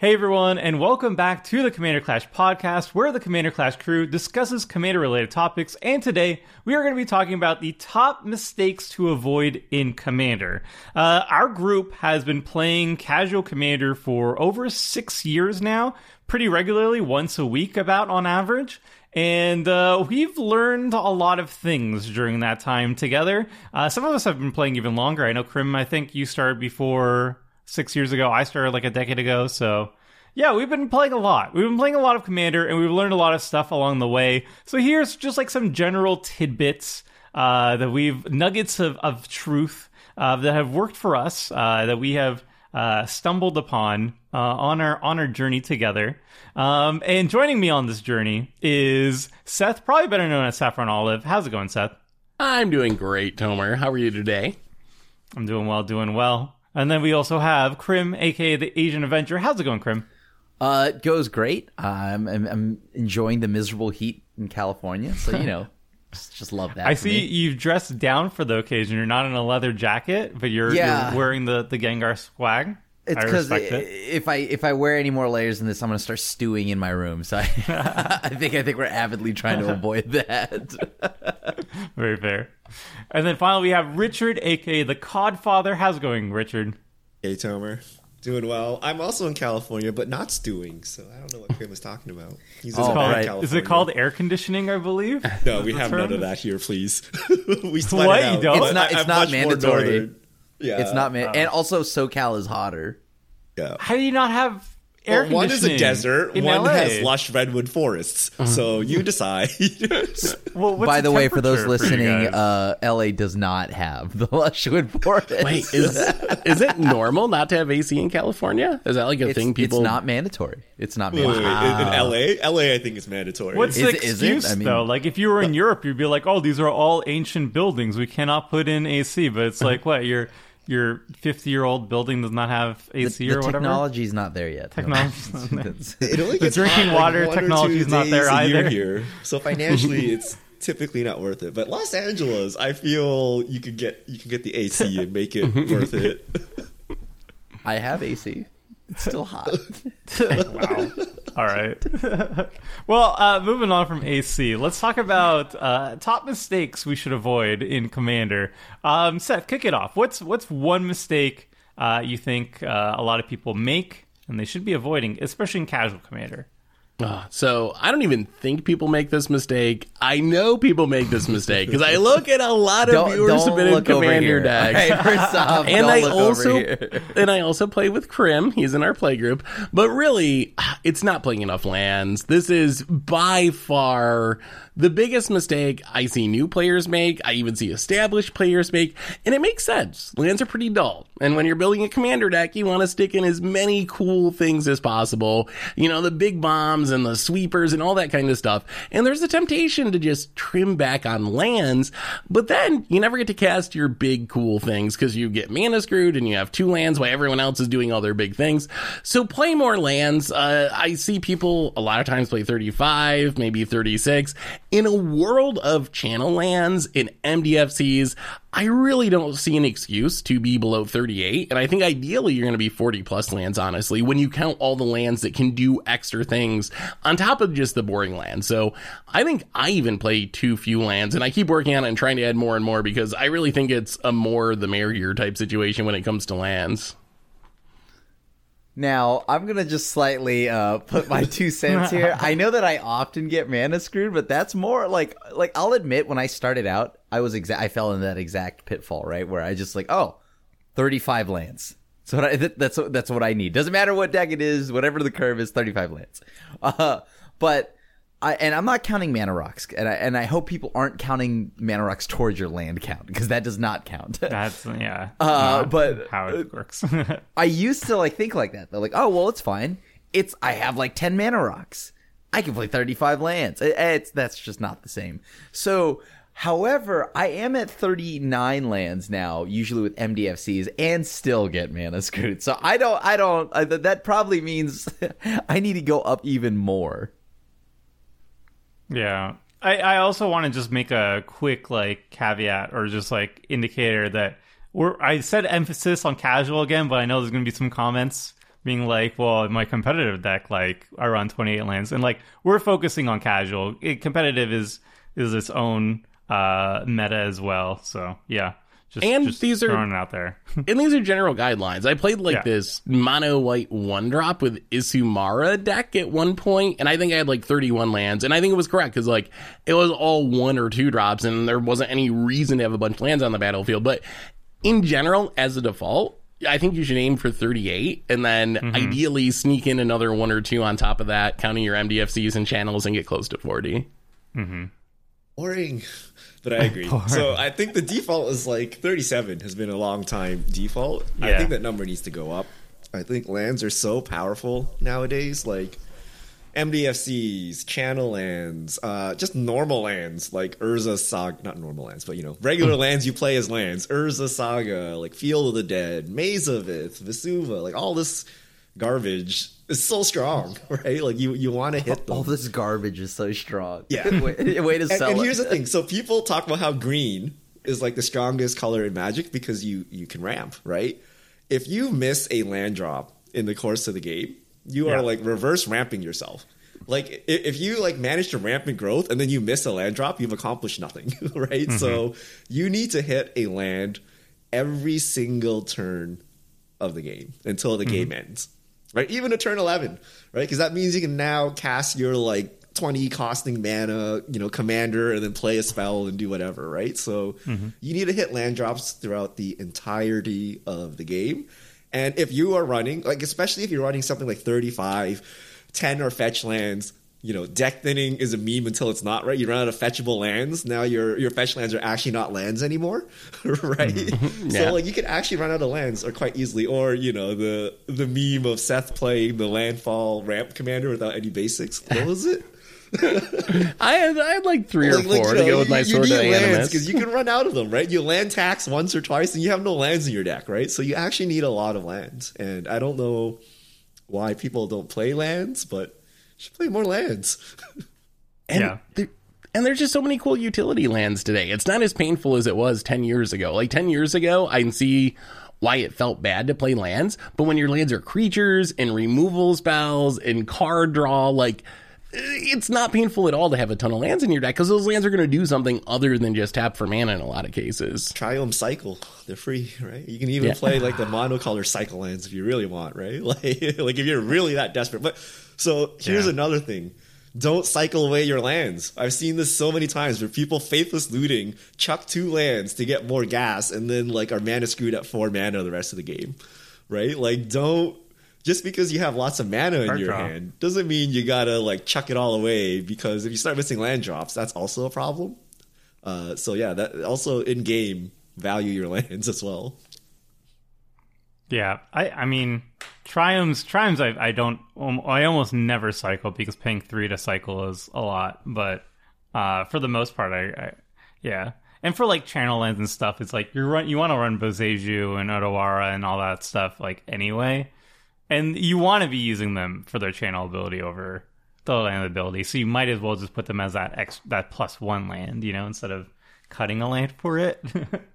Hey everyone, and welcome back to the Commander Clash podcast, where the Commander Clash crew discusses commander related topics. And today we are going to be talking about the top mistakes to avoid in Commander. Uh, our group has been playing casual Commander for over six years now, pretty regularly, once a week, about on average. And uh, we've learned a lot of things during that time together. Uh, some of us have been playing even longer. I know, Krim, I think you started before six years ago. I started like a decade ago. So, yeah, we've been playing a lot. We've been playing a lot of Commander, and we've learned a lot of stuff along the way. So, here's just like some general tidbits uh, that we've nuggets of, of truth uh, that have worked for us uh, that we have uh, stumbled upon uh, on our on our journey together. Um, and joining me on this journey is Seth, probably better known as Saffron Olive. How's it going, Seth? I'm doing great, Tomer. How are you today? I'm doing well, doing well. And then we also have Krim, aka the Asian Avenger. How's it going, Krim? Uh, it goes great. I'm, I'm, I'm enjoying the miserable heat in California, so you know, just, just love that. I see me. you've dressed down for the occasion. You're not in a leather jacket, but you're, Yeah. you're wearing the, the Gengar swag. It's because respect it. if I if I wear any more layers than this, I'm gonna start stewing in my room. So I, I think I think we're avidly trying to avoid that. Very fair. And then finally, we have Richard, aka the Codfather. How's it going, Richard? Hey, Tomer. Doing well. I'm also in California, but not stewing, so I don't know what Krim was talking about. He's Oh, in right. California. Is it called air conditioning? I believe. No, we have none of that here, please. we sweat What? it out. You don't? It's not- it's I'm not much more mandatory. Northern. Yeah, it's not man, and also SoCal is hotter. Yeah. How do you not have air Well, one is a desert. One LA? has lush redwood forests. So you decide. Well, what's By the way, for those listening, guys? uh, LA does not have the Lushwood Forest. Wait, is is it normal not to have AC in California? Is that like a it's, thing people? it's not mandatory. It's not Wait, wait, wait. mandatory. In, in LA, LA, I think is mandatory. What's Is the it- is it? excuse I mean- though? Like if you were in Europe, you'd be like, "Oh, these are all ancient buildings. We cannot put in AC." But it's like, what your your fifty year old building does not have AC the or whatever. technology's not there yet. Technology's not there. That's- It only The drinking hot, like, water one or technology is not there either. Here. So financially, it's typically not worth it. But Los Angeles, I feel you could get you can get the AC and make it worth it. I have AC. It's still hot. wow. All right. well, uh, moving on from AC, let's talk about uh, top mistakes we should avoid in Commander. Um, Seth, kick it off. What's what's one mistake uh, you think uh, a lot of people make and they should be avoiding, especially in casual Commander? Ah, so I don't even think people make this mistake. I know people make this mistake because I look at a lot of don't viewer don't submitted commander decks. All right, first off, and I also and I also play with Krim. He's in our play group, but really, it's not playing enough lands. This is by far the biggest mistake I see new players make. I even see established players make, and it makes sense. Lands are pretty dull, and when you're building a commander deck, you want to stick in as many cool things as possible. You know, the big bombs and the sweepers and all that kind of stuff. And there's a temptation to just trim back on lands, but then you never get to cast your big cool things because you get mana screwed and you have two lands while everyone else is doing all their big things. So play more lands. Uh, I see people a lot of times play 35, maybe 36. In a world of channel lands and MDFCs, I really don't see an excuse to be below 38. And I think ideally you're going to be 40 plus lands, honestly, when you count all the lands that can do extra things on top of just the boring lands. So I think I even play too few lands and I keep working on it and trying to add more and more because I really think it's a more the merrier type situation when it comes to lands. Now, I'm gonna just slightly uh, put my two cents here. I know that I often get mana screwed, but that's more like like I'll admit when I started out, I was exa- I fell in that exact pitfall, right? Where I just like, oh, 35 lands. So I, that's what- that's what I need. Doesn't matter what deck it is, whatever the curve is, 35 lands. Uh, but I and I'm not counting mana rocks, and I and I hope people aren't counting mana rocks towards your land count because that does not count. That's yeah. Uh, but- how it works. I used to like think like that. They're like, oh well, it's fine. It's I have like ten mana rocks. I can play thirty five lands. It- it's that's just not the same. So, however, I am at thirty nine lands now, usually with MDFCs, and still get mana screwed. So I don't, I don't. I, that probably means I need to go up even more. Yeah. I, I also want to just make a quick like caveat or just like indicator that we're I said emphasis on casual again, but I know there's gonna be some comments being like, well, my competitive deck, like I run 28 lands, and like we're focusing on casual. It, competitive is is its own uh, meta as well. So yeah, just And just these are- out there. and these are general guidelines. I played like Yeah. this mono white one drop with Isamaru deck at one point, and I think I had like 31 lands, and I think it was correct because like it was all one or two drops, and there wasn't any reason to have a bunch of lands on the battlefield. But in general, as a default, I think you should aim for 38, and then Mm-hmm. ideally sneak in another one or two on top of that, counting your MDFCs and channels, and get close to 40. Boring. But I agree. So I think the default is like 37 has been a long time default. I think that number needs to go up. I think lands are so powerful nowadays. Like MDFCs, channel lands, uh, just normal lands like Urza Saga, not normal lands, but you know, regular lands you play as lands. Urza Saga, like Field of the Dead, Maze of Ith, Vesuva, like all this garbage is so strong, right? Like you, you want to hit them. All this garbage is so strong. Yeah. way, way to and, sell and it. here's the thing: so people talk about how green is like the strongest color in Magic because you you can ramp, right? If you miss a land drop in the course of the game, you Yeah. are like reverse ramping yourself. Like if you like manage to ramp in growth and then you miss a land drop, you've accomplished nothing, right? So mm-hmm. you need to hit a land every single turn of the game until the mm-hmm. game ends, right? Even a turn 11, right? Because that means you can now cast your like 20 costing mana, you know, commander and then play a spell and do whatever, right? So mm-hmm. you need to hit land drops throughout the entirety of the game. And if you are running, like, especially if you're running something like 35, 10 or fetch lands, you know, deck thinning is a meme until it's not, right? You run out of fetchable lands. Now your your fetch lands are actually not lands anymore, right? Mm-hmm. Yeah. So like you can actually run out of lands or quite easily. Or, you know, the the meme of Seth playing the landfall ramp commander without any basics. What was it? I had, I had like three or Like- like, four you to know, go with my you, Sword you need lands because you can run out of them, right? You land tax once or twice, and you have no lands in your deck, right? So you actually need a lot of lands, and I don't know why people don't play lands, but should play more lands. And Yeah. there, and there's just so many cool utility lands today. It's not as painful as it was 10 years ago. Like 10 years ago, I can see why it felt bad to play lands, but when your lands are creatures and removal spells and card draw, like it's not painful at all to have a ton of lands in your deck because those lands are going to do something other than just tap for mana in a lot of cases. Triome Cycle, they're free, right? You can even Yeah. play like the monocolor cycle lands if you really want, right? Like, like if you're really that desperate. But so here's Yeah. another thing. Don't cycle away your lands. I've seen this so many times where people faithless looting, chuck two lands to get more gas, and then like are mana screwed at four mana the rest of the game. Right? Like don't just because you have lots of mana in your hand doesn't mean you gotta like chuck it all away because if you start missing land drops, that's also a problem. Uh, so yeah, that also in game value your lands as well. Yeah, I I mean, Triomes Triomes I I don't um, I almost never cycle because paying three to cycle is a lot. But uh, for the most part, I, I yeah. And for like channel lands and stuff, it's like you run you want to run Boseiju and Otawara and all that stuff like anyway, and you want to be using them for their channel ability over the land ability. So you might as well just put them as that X that plus one land, you know, instead of cutting a land for it.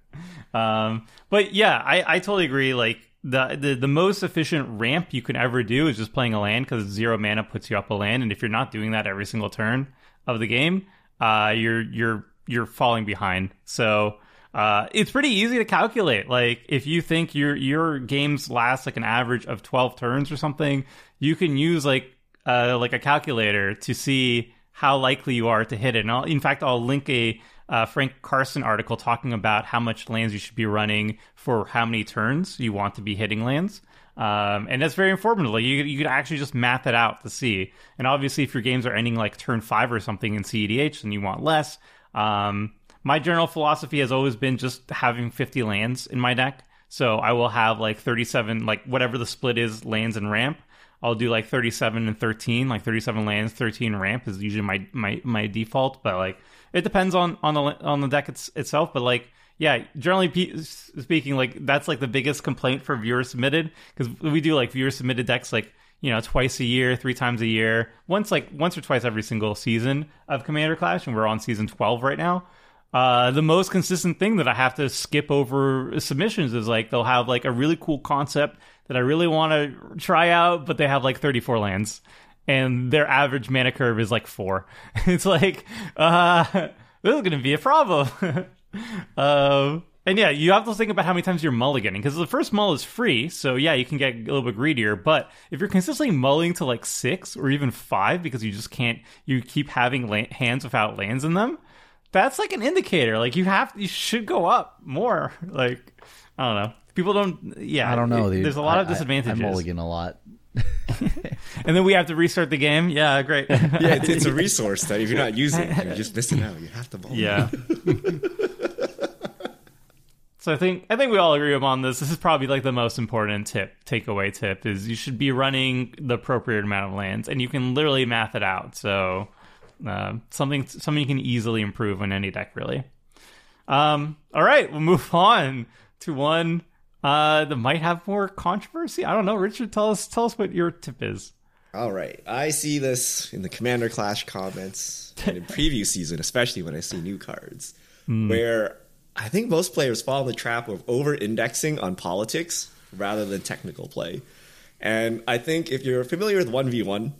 um, but yeah, I, I totally agree. Like the, the the most efficient ramp you can ever do is just playing a land because zero mana puts you up a land, and if you're not doing that every single turn of the game, uh, you're you're you're falling behind. So. Uh, it's pretty easy to calculate. Like if you think your your games last like an average of twelve turns or something, you can use like uh, like a calculator to see how likely you are to hit it. And I'll, in fact, I'll link a uh, Frank Karsten article talking about how much lands you should be running for how many turns you want to be hitting lands. Um, and that's very informative. Like you, you could actually just map it out to see. And obviously, if your games are ending like turn five or something in CEDH, then you want less. Um, my general philosophy has always been just having 50 lands in my deck. So I will have like 37, like whatever the split is, lands and ramp. I'll do like 37 and 13, like 37 lands, 13 ramp is usually my my my default, but like it depends on on the on the deck it's, itself, but like yeah, generally pe- speaking like that's like the biggest complaint for viewer submitted cuz we do like viewer submitted decks like you know twice a year, three times a year, once like once or twice every single season of Commander Clash and we're on season 12 right now. Uh, the most consistent thing that I have to skip over submissions is like they'll have like a really cool concept that I really want to try out, but they have like 34 lands and their average mana curve is like four. it's like, uh, this is going to be a problem. um, and yeah, you have to think about how many times you're mulliganing because the first mull is free, so yeah, you can get a little bit greedier. But if you're consistently mulling to like six or even five because you just can't, you keep having la- hands without lands in them, that's like an indicator. Like you have, you should go up more. Like I don't know, people don't. Yeah, I don't know. it- there's a lot I- of I- disadvantages. I, mulligan a lot. and then we have to restart the game. Yeah, great. Yeah, it's, it's a resource that if you're not using, you're just missing out. You have to ball. Yeah. so I think I think we all agree upon this. This is probably like the most important tip, takeaway tip is you should be running the appropriate amount of lands, and you can literally math it out. So uh, something something you can easily improve on any deck, really. Um, all right, we'll move on to one uh, that might have more controversy. I don't know, Richard. Tell us tell us what your tip is. All right. I see this in the Commander Clash comments and in preview season, especially when I see new cards, where I think most players fall in the trap of over indexing on politics rather than technical play. And I think if you're familiar with 1v1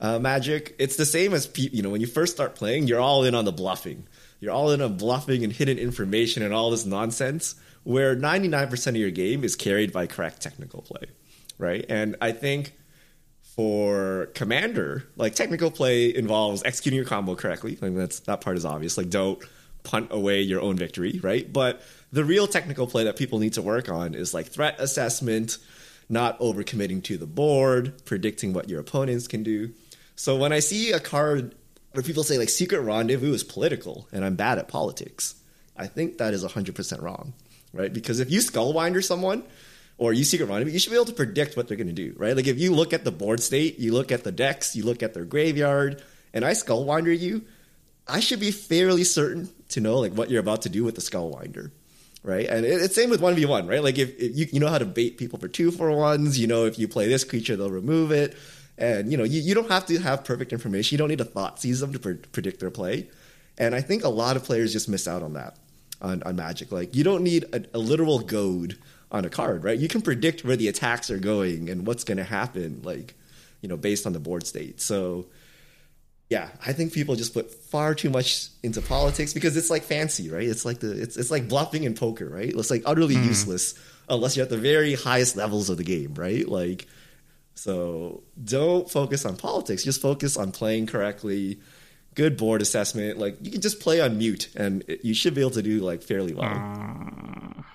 uh, Magic, it's the same as, pe- you know, when you first start playing, you're all in on the bluffing. You're all in on bluffing and hidden information and all this nonsense, where 99% of your game is carried by correct technical play, right? And I think for commander like technical play involves executing your combo correctly. Like that's that part is obvious. Like don't punt away your own victory right? But the real technical play that people need to work on is like threat assessment not overcommitting to the board predicting what your opponents can do. So when i see a card where people say like secret rendezvous is political and i'm bad at politics i think that is 100% wrong right because if you skullwinder someone or you secret rendezvous, you should be able to predict what they're going to do, right? Like if you look at the board state, you look at the decks, you look at their graveyard, and I skullwinder you, I should be fairly certain to know like what you're about to do with the skullwinder, right? And it, it's same with one v one, right? Like if, if you you know how to bait people for two for ones, you know if you play this creature, they'll remove it, and you know you, you don't have to have perfect information. You don't need to thought them to pre- predict their play, and I think a lot of players just miss out on that on, on Magic. Like you don't need a, a literal goad on a card, right? You can predict where the attacks are going and what's going to happen, like you know, based on the board state. So yeah, I think people just put far too much into politics because it's like fancy, right? It's like the it's it's like bluffing in poker, right? It's like utterly mm-hmm. useless unless you're at the very highest levels of the game, right? Like so don't focus on politics, just focus on playing correctly. Good board assessment. Like you can just play on mute and it, you should be able to do like fairly well.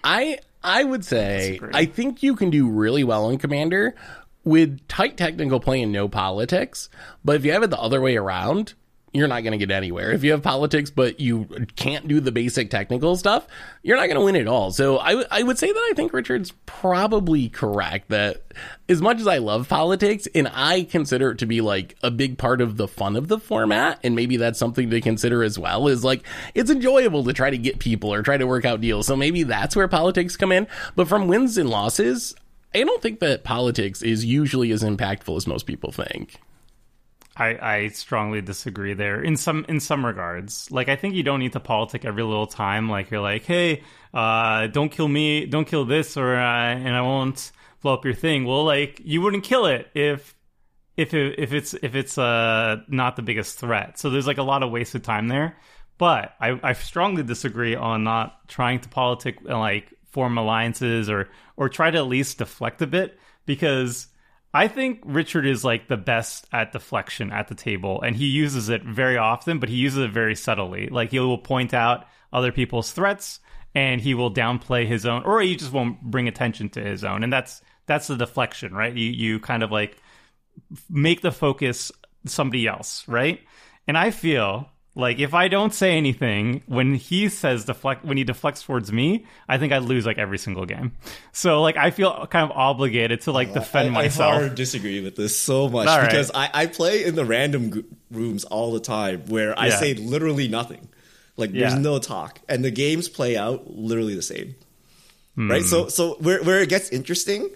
I I would say. I think you can do really well in Commander with tight technical play and no politics. But if you have it the other way around, you're not going to get anywhere. If you have politics but you can't do the basic technical stuff, you're not going to win at all. So I, w- I would say that I think Richard's probably correct that as much as I love politics and I consider it to be like a big part of the fun of the format, and maybe that's something to consider as well, is like it's enjoyable to try to get people or try to work out deals. So maybe that's where politics come in. But from wins and losses, I don't think that politics is usually as impactful as most people think. I, I strongly disagree there in some in some regards. Like I think you don't need to politic every little time. Like you're like, hey, uh, don't kill me, don't kill this, or uh, and I won't blow up your thing. Well, like you wouldn't kill it if if it, if it's if it's uh not the biggest threat. So there's like a lot of wasted time there. But I, I strongly disagree on not trying to politic and like form alliances or or try to at least deflect a bit because I think Richard is like the best at deflection at the table, and he uses it very often, but he uses it very subtly. Like he will point out other people's threats, and he will downplay his own, or he just won't bring attention to his own, and that's that's the deflection, right? You you kind of like make the focus somebody else, right? And I feel like if I don't say anything when he says deflect when he deflects towards me, I think I lose like every single game. So like I feel kind of obligated to like defend I, myself. I hard disagree with this so much All right. because I, I play in the random g- rooms all the time where I Yeah. say literally nothing. Like there's Yeah. no talk, and the games play out literally the same. Hmm. Right. So so where where it gets interesting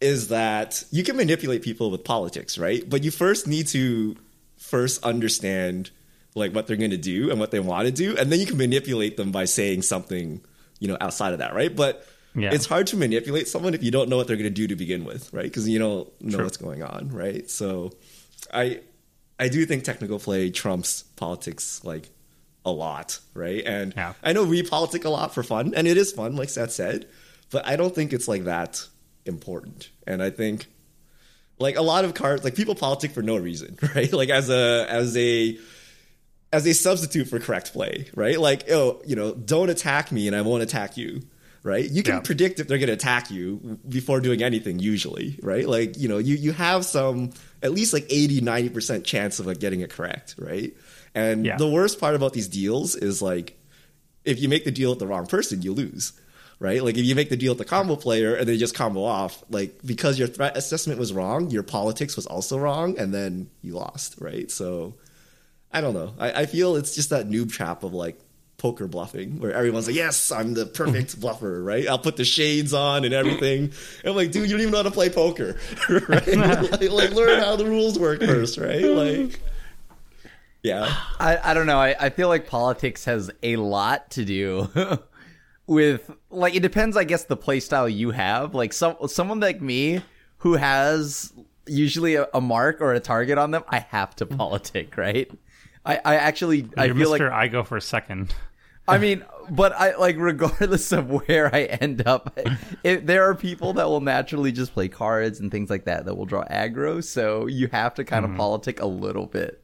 is that you can manipulate people with politics, right? But you first need to first understand like what they're going to do and what they want to do, and then you can manipulate them by saying something you know outside of that, right? But Yeah. it's hard to manipulate someone if you don't know what they're going to do to begin with, right? Because you don't know True. what's going on, right? So, I I do think technical play trumps politics like a lot, right? And Yeah. I know we politic a lot for fun, and it is fun, like Seth said, but I don't think it's like that important. And I think like a lot of cards, like people politic for no reason, right? Like as a as a as a substitute for correct play, right? Like, oh, you know, don't attack me and I won't attack you, right? You can Yeah. predict if they're going to attack you before doing anything usually, right? Like, you know, you you have some at least like 80 90% chance of like getting it correct, right? And Yeah. the worst part about these deals is like if you make the deal with the wrong person, you lose. Right? Like if you make the deal with the combo player and they just combo off, like because your threat assessment was wrong, your politics was also wrong, and then you lost, right? So I don't know. I, I feel it's just that noob trap of like poker bluffing where everyone's like, Yes, I'm the perfect bluffer, right? I'll put the shades on and everything. And I'm like, dude, you don't even know how to play poker. right? like, like learn how the rules work first, right? Like Yeah. I, I don't know. I, I feel like politics has a lot to do with like it depends, I guess, the play style you have. Like some someone like me who has usually a, a mark or a target on them, I have to politic, right? I, I actually I You're feel Mr. like I go for a second. I mean, but I like regardless of where I end up, it, there are people that will naturally just play cards and things like that that will draw aggro. So you have to kind of mm-hmm. politic a little bit.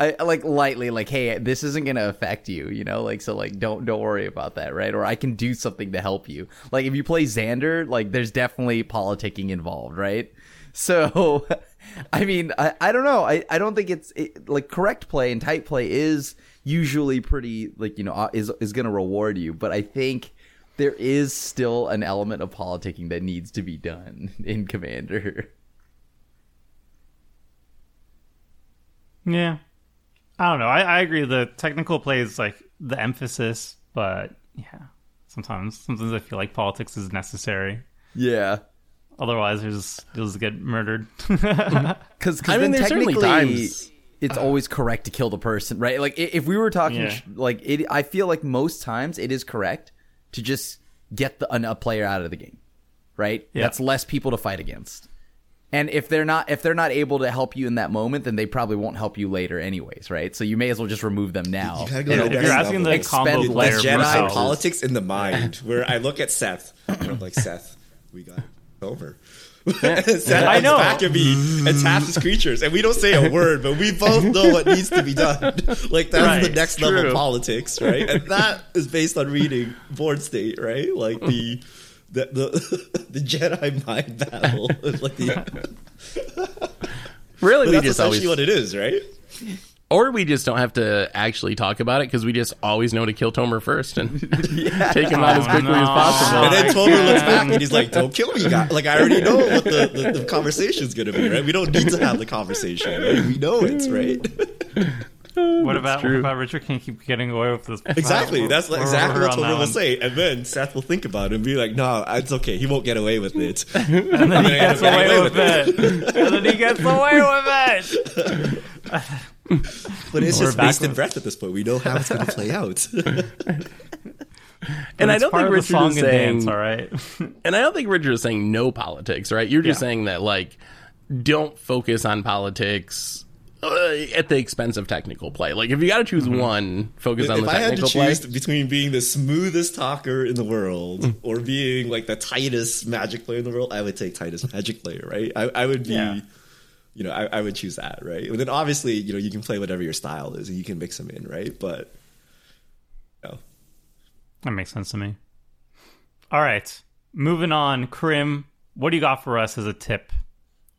I like lightly, like, hey, this isn't gonna affect you, you know, like so, like, don't don't worry about that, right? Or I can do something to help you. Like, if you play Xander, like, there's definitely politicking involved, right? So, I mean, I, I don't know. I, I don't think it's it, like correct play and tight play is usually pretty like you know uh, is is gonna reward you, but I think there is still an element of politicking that needs to be done in Commander. Yeah. I don't know. I, I agree. The technical play is like the emphasis, but yeah, sometimes sometimes I feel like politics is necessary. Yeah. Otherwise, you'll just, you'll just get murdered. Because I mean, then there's certainly technically times- it's always correct to kill the person, right? Like if we were talking, Yeah. like it, I feel like most times it is correct to just get the an, a player out of the game, right? Yeah. That's less people to fight against. And if they're not if they're not able to help you in that moment, then they probably won't help you later, anyways, right? So you may as well just remove them now. You gotta go Yeah, to if the you're next asking the level. combo player Jedi politics in the mind, where I look at Seth, and I'm like, Seth, we got over. Seth I comes know. back at me and taps his creatures, and we don't say a word, but we both know what needs to be done. Like that's Right, the next true. level politics, right? And that is based on reading board state, right? Like the the the, the Jedi mind battle, like the. Really, But we that's just essentially always, what it is, right? Or we just don't have to actually talk about it because we just always know to kill Tomer first and take him out as Oh, quickly as possible. And then my Tomer looks back and he's like, "Don't kill me, guy." Like I already know what the, the, the conversation's gonna be, right? We don't need to have the conversation. Right? We know it's right? what about what about Richard can't keep getting away with this? exactly. That's We're- exactly we're what on that Tomer will say, and then Seth will think about it and be like, "No, it's okay. He won't get away with it." And then he gets away with it. And then he gets away with it. But it's We're just back wasted with- breath at this point. We know how it's going to play out. and I don't part think of the Richard song is and saying, dance, all right. and I don't think Richard is saying no politics, right? You're just Yeah. saying that like don't focus on politics uh, at the expense of technical play. Like if you got to choose one, focus on the if the I had to technical play. choose between being the smoothest talker in the world or being like the tightest magic player in the world, I would take tightest magic player, right? I, I would be, Yeah. You know, I, I would choose that, right? And then obviously, you know, you can play whatever your style is and you can mix them in, right? But, no. That makes sense to me. All right. Moving on. Krim, what do you got for us as a tip?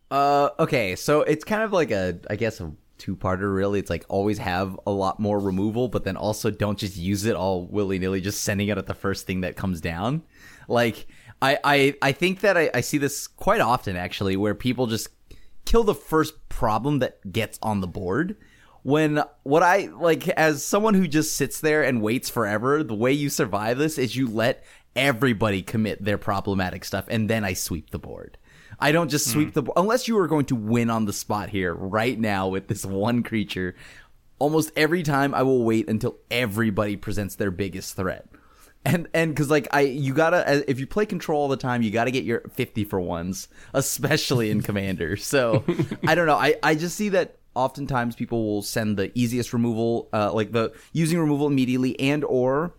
Uh, okay, so it's kind of like a, I guess, a two-parter. Really, it's like always have a lot more removal, but then also don't just use it all willy-nilly, just sending it at the first thing that comes down. Like, I, I, I think that I, I see this quite often actually, where people just kill the first problem that gets on the board. When what I like as someone who just sits there and waits forever, the way you survive this is you let everybody commit their problematic stuff, and then I sweep the board. I don't just sweep hmm. the board unless you are going to win on the spot here right now with this one creature. Almost every time I will wait until everybody presents their biggest threat. And and because like I you gotta uh, if you play control all the time you gotta get your 50 for ones especially in commander so I don't know I I just see that oftentimes people will send the easiest removal uh like the using removal immediately and or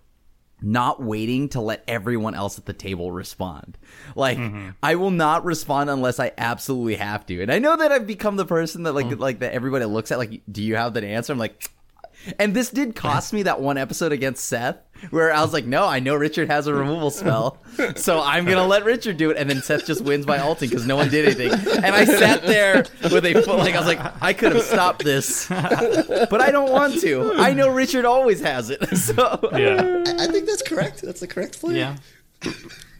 not waiting to let everyone else at the table respond. Like I will not respond unless I absolutely have to. And I know that I've become the person that like like that everybody looks at like do you have that answer? I'm like and this did cost me that one episode against Seth where I was like, no, I know Richard has a removal spell, so I'm gonna let Richard do it, and then Seth just wins by ulting because no one did anything. And I sat there with a foot, like I was like, I could have stopped this, but I don't want to. I know Richard always has it, so Yeah. I, I think that's correct. That's the correct play. Yeah.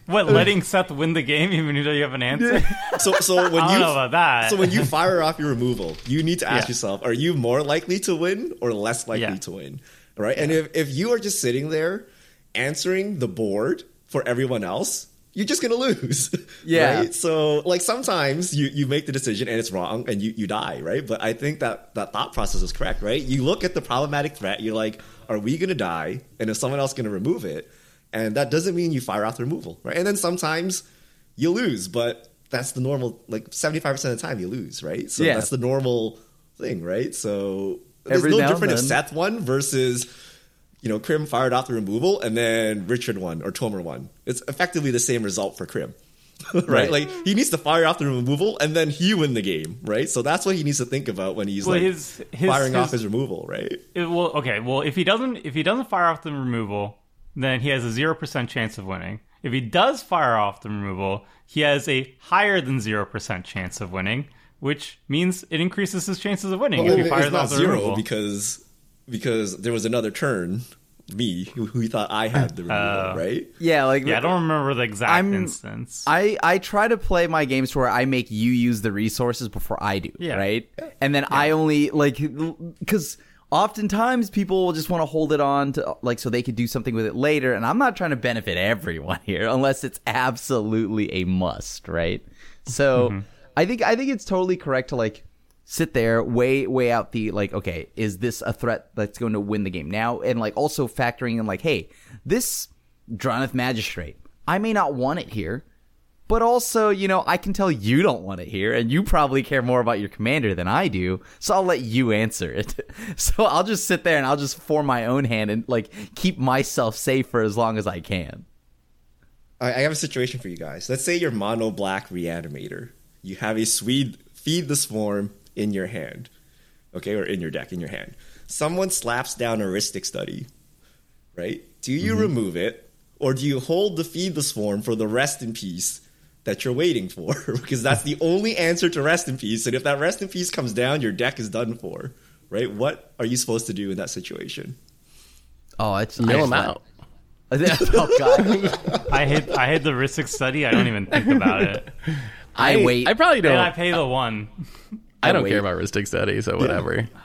What, letting Seth win the game even though you have an answer? So so when I don't you know about that. so when you fire off your removal, you need to ask Yeah. yourself: Are you more likely to win or less likely Yeah. to win? Right? And if if you are just sitting there answering the board for everyone else, you're just gonna lose. Yeah. Right? So like sometimes you you make the decision and it's wrong and you you die. Right? But I think that that thought process is correct. Right? You look at the problematic threat. You're like, Are we gonna die? And is someone else gonna remove it? And that doesn't mean you fire off the removal. Right? And then sometimes you lose, but that's the normal like 75% of the time you lose, right? So Yeah. that's the normal thing, right? So there's Every no different if. Seth won versus you know, Krim fired off the removal and then Richard won or Tomer won. It's effectively the same result for Krim. right? Right. Like he needs to fire off the removal and then he win the game, right? So that's what he needs to think about when he's Well, like his- his- firing off his- his removal, right? It- well, okay. Well, if he doesn't, if he doesn't fire off the removal, then he has a zero percent chance of winning. If he does fire off the removal, he has a higher than zero percent chance of winning, which means it increases his chances of winning Well, if he it's fires not off the zero removal. because because there was another turn, me, who, who thought I had the removal, Uh, right? yeah, like yeah, I don't remember the exact I'm- instance. I, I try to play my games to where I make you use the resources before I do, Yeah. right? And then I only like because oftentimes people will just want to hold it on to like so they could do something with it later, and I'm not trying to benefit everyone here unless it's absolutely a must, right? So mm-hmm. I think I think it's totally correct to like sit there, weigh weigh out the like, okay, is this a threat that's going to win the game now? And like also factoring in like, hey, this Drannith Magistrate, I may not want it here, but also, you know, I can tell you don't want it here, and you probably care more about your commander than I do, so I'll let you answer it. So I'll just sit there and I'll just form my own hand and like keep myself safe for as long as I can. I, have a situation for you guys. Let's say you're mono black reanimator. You have a Swede feed the swarm in your hand, okay, or in your deck in your hand. Someone slaps down a Rhystic Study, right? Do you mm-hmm. remove it, or do you hold the feed the swarm for the rest in peace that you're waiting for? because that's the only answer to rest in peace. And if that rest in peace comes down, your deck is done for, right? What are you supposed to do in that situation? Oh, it's Mill I him just out. oh god, I hate I hate the Rhystic study. I don't even think about it, I wait. I probably don't. and I I, pay the one. I don't wait. care about Rhystic Study, so whatever. Yeah,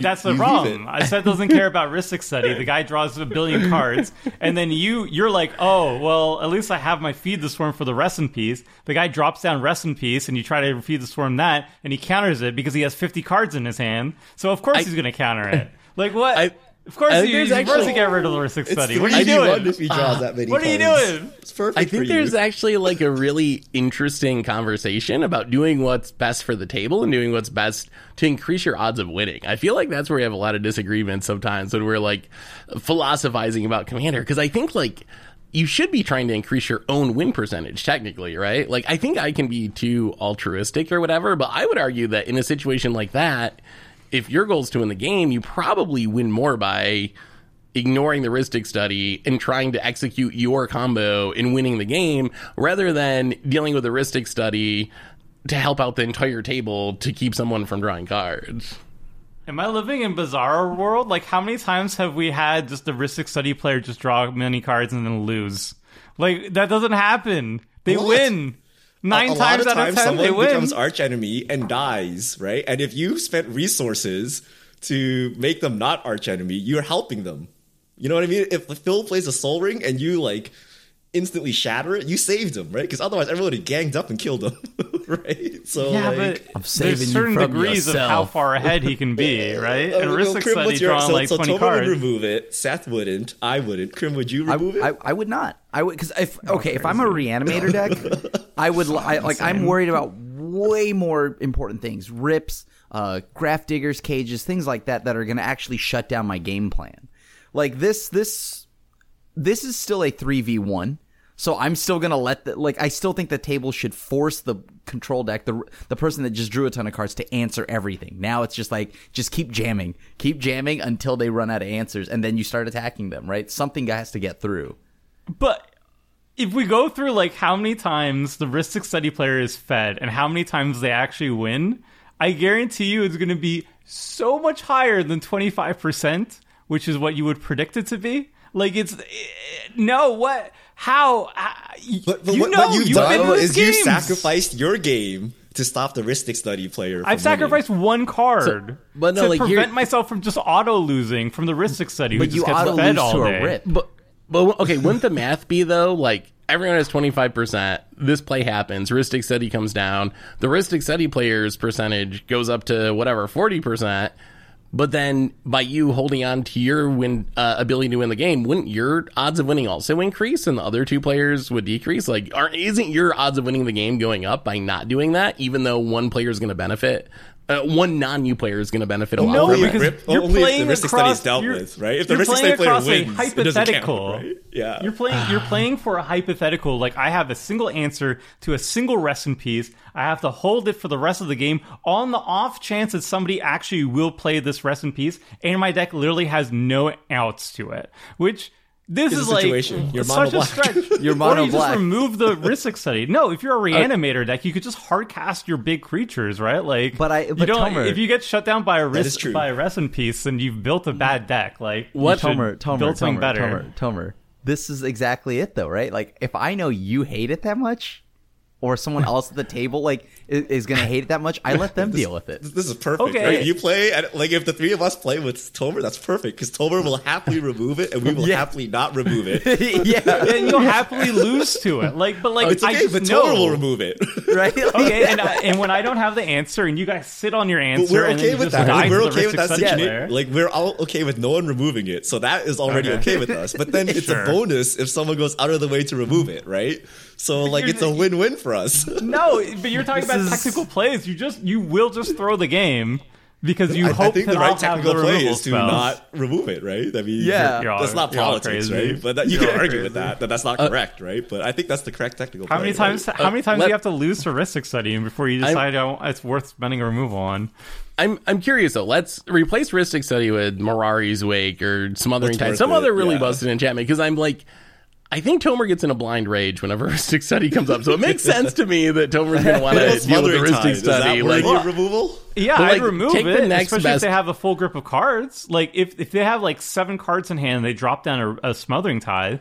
that's the you problem. I said doesn't care about risk Study. The guy draws a billion cards, and then you you're like, oh well, at least I have my feed the swarm for the rest in peace. The guy drops down rest in peace, and you try to feed the swarm that, and he counters it because he has 50 cards in his hand. So of course I- he's going to counter it. Like what? I- of course you, think there's you're supposed to get rid of the Rhystic Study. It's What are you doing? if he draws that many What are you cards. doing? It's perfect I for think you. there's actually like a really interesting conversation about doing what's best for the table and doing what's best to increase your odds of winning. I feel like that's where we have a lot of disagreements sometimes when we're like philosophizing about commander because I think like you should be trying to increase your own win percentage technically, right? Like I think I can be too altruistic or whatever, but I would argue that in a situation like that, if your goal is to win the game, you probably win more by ignoring the Rhystic Study and trying to execute your combo and winning the game rather than dealing with the Rhystic Study to help out the entire table to keep someone from drawing cards. Am I living in bizarre world? Like, how many times have we had just the Rhystic Study player just draw many cards and then lose? Like, that doesn't happen. They What? win. Nine a, a times out of ten, someone they win. becomes arch enemy and dies, right? And if you spent resources to make them not arch enemy, you're helping them. You know what I mean? If Phil plays a Sol Ring and you like instantly shatter it, you saved him, right? Because otherwise everyone would have ganged up and killed him. right? So Yeah, like, but saving there's you certain from degrees of how far ahead he can be, right? Uh, And well, Rhystic Krim, said what's he your- drawn so, like so 20 Tomer cards. would remove it. Seth wouldn't. I wouldn't. Krim, would you I, remove it? I, I would not. I would because if okay, if I'm a reanimator deck, I would I, like I'm worried about way more important things: rips, uh, Grafdiggers, cages, things like that that are going to actually shut down my game plan. Like this, this, this is still a three v one. So I'm still gonna let the like I still think the table should force the control deck, the the person that just drew a ton of cards to answer everything. Now it's just like just keep jamming, keep jamming until they run out of answers, and then you start attacking them. Right? Something has to get through. But if we go through like how many times the Rhystic Study player is fed and how many times they actually win, I guarantee you it's to be so much higher than 25%, which is what you would predict it to be. Like it's eh, no what how, uh, how But, but you what, know what you've you've been done in is these you sacrificed your game to stop the Rhystic Study player. From I've sacrificed winning. one card but no, to like, prevent myself from just auto losing from the Rhystic Study, who But just you gets auto fed lose all to day. a rip. But but okay, wouldn't the math be though? Like everyone has twenty five percent. This play happens. Rhystic Study comes down. The Rhystic Study player's percentage goes up to whatever forty percent. But then by you holding on to your win uh, ability to win the game, wouldn't your odds of winning also increase, and the other two players would decrease? Like, aren't isn't your odds of winning the game going up by not doing that? Even though one player is going to benefit, uh, one non new player is going to benefit a lot. No, from it. because Rip- you're only if playing the Rhystic across, Study dealt you're- with, right? If the you're Rhystic playing Study player a wins, it doesn't count, right? Yeah. You're playing. You're playing for a hypothetical. Like I have a single answer to a single rest in peace. I have to hold it for the rest of the game on the off chance that somebody actually will play this rest in peace, and my deck literally has no outs to it, which. This It's is a like situation. You're such mono a black. stretch. You're or mono you just remove the Rhystic study. No, if you're a uh, reanimator deck, you could just hard cast your big creatures, right? Like, But I- you but don't. Tomer- if you get shut down by a is risk true. by a rest in peace, then you've built a mm. bad deck. Like, What- you Tomer, Tomer, build Tomer, better. Tomer, Tomer. This is exactly it, though, right? Like, if I know you hate it that much, or someone else at the table like i- is going to hate it that much, I let them deal with it. This is perfect. Okay. Right? You play and like if the three of us play with Tomer, that's perfect because Tomer will happily remove it and we will Yeah. happily not remove it. yeah, and you'll happily lose to it. Like, but like, Oh, it's I just but know. Tomer will remove it. right. Like, Okay, and I, and when I don't have the answer, and you guys sit on your answer, But we're okay you with that. guide Like, we're okay with that Study situation. player. Like we're all okay with no one removing it, so that is already Okay. okay, with us. But then it's Sure. a bonus if someone goes out of the way to remove it, right? So like you're it's a win-win for us. No, but you're talking This about is- technical plays. You just you will just throw the game because you I, I hope think that the I'll right have technical the play is to spells. not remove it, right? I mean, Yeah. You're that's not you're all politics, right? But that, you can argue crazy. with that that that's not uh, correct, right? But I think that's the correct technical. How play, many right? times? How uh, many times let- do you have to lose to Rhystic Study before you decide oh, it's worth spending a removal on? I'm I'm curious though. Let's replace Rhystic Study with Mirari's Wake or Smothering What's Tide, worth some it, other really yeah. busted enchantment. Because I'm like, I think Tomer gets in a blind rage whenever Rhystic Study comes up. So it makes sense to me that Tomer's going to want to What's deal with the Smothering Tide? Rhystic Is that Study. worthy Like, of removal? Yeah, But, I'd remove take it, the next especially if they have a full grip of cards. Like if if they have like seven cards in hand, and they drop down a, a smothering tide.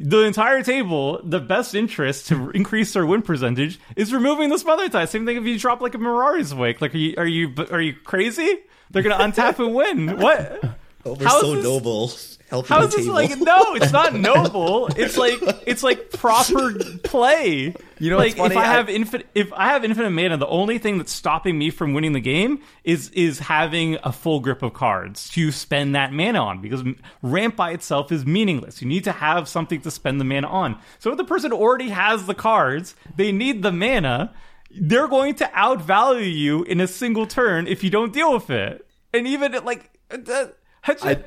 The entire table, the best interest to increase their win percentage is removing the smothering tide. Same thing if you drop like a Mirari's Wake. Like, are you are you are you crazy? They're gonna untap and win. What? Oh, we're How is so this- noble. Helping How the is this table. like? No, it's not noble. It's like it's like proper play. You know like what's if? I I- have infinite, if I have infinite mana, the only thing that's stopping me from winning the game is is having a full grip of cards to spend that mana on. Because m- ramp by itself is meaningless. You need to have something to spend the mana on. So if the person already has the cards, they need the mana. They're going to outvalue you in a single turn if you don't deal with it. And even like. Uh, I,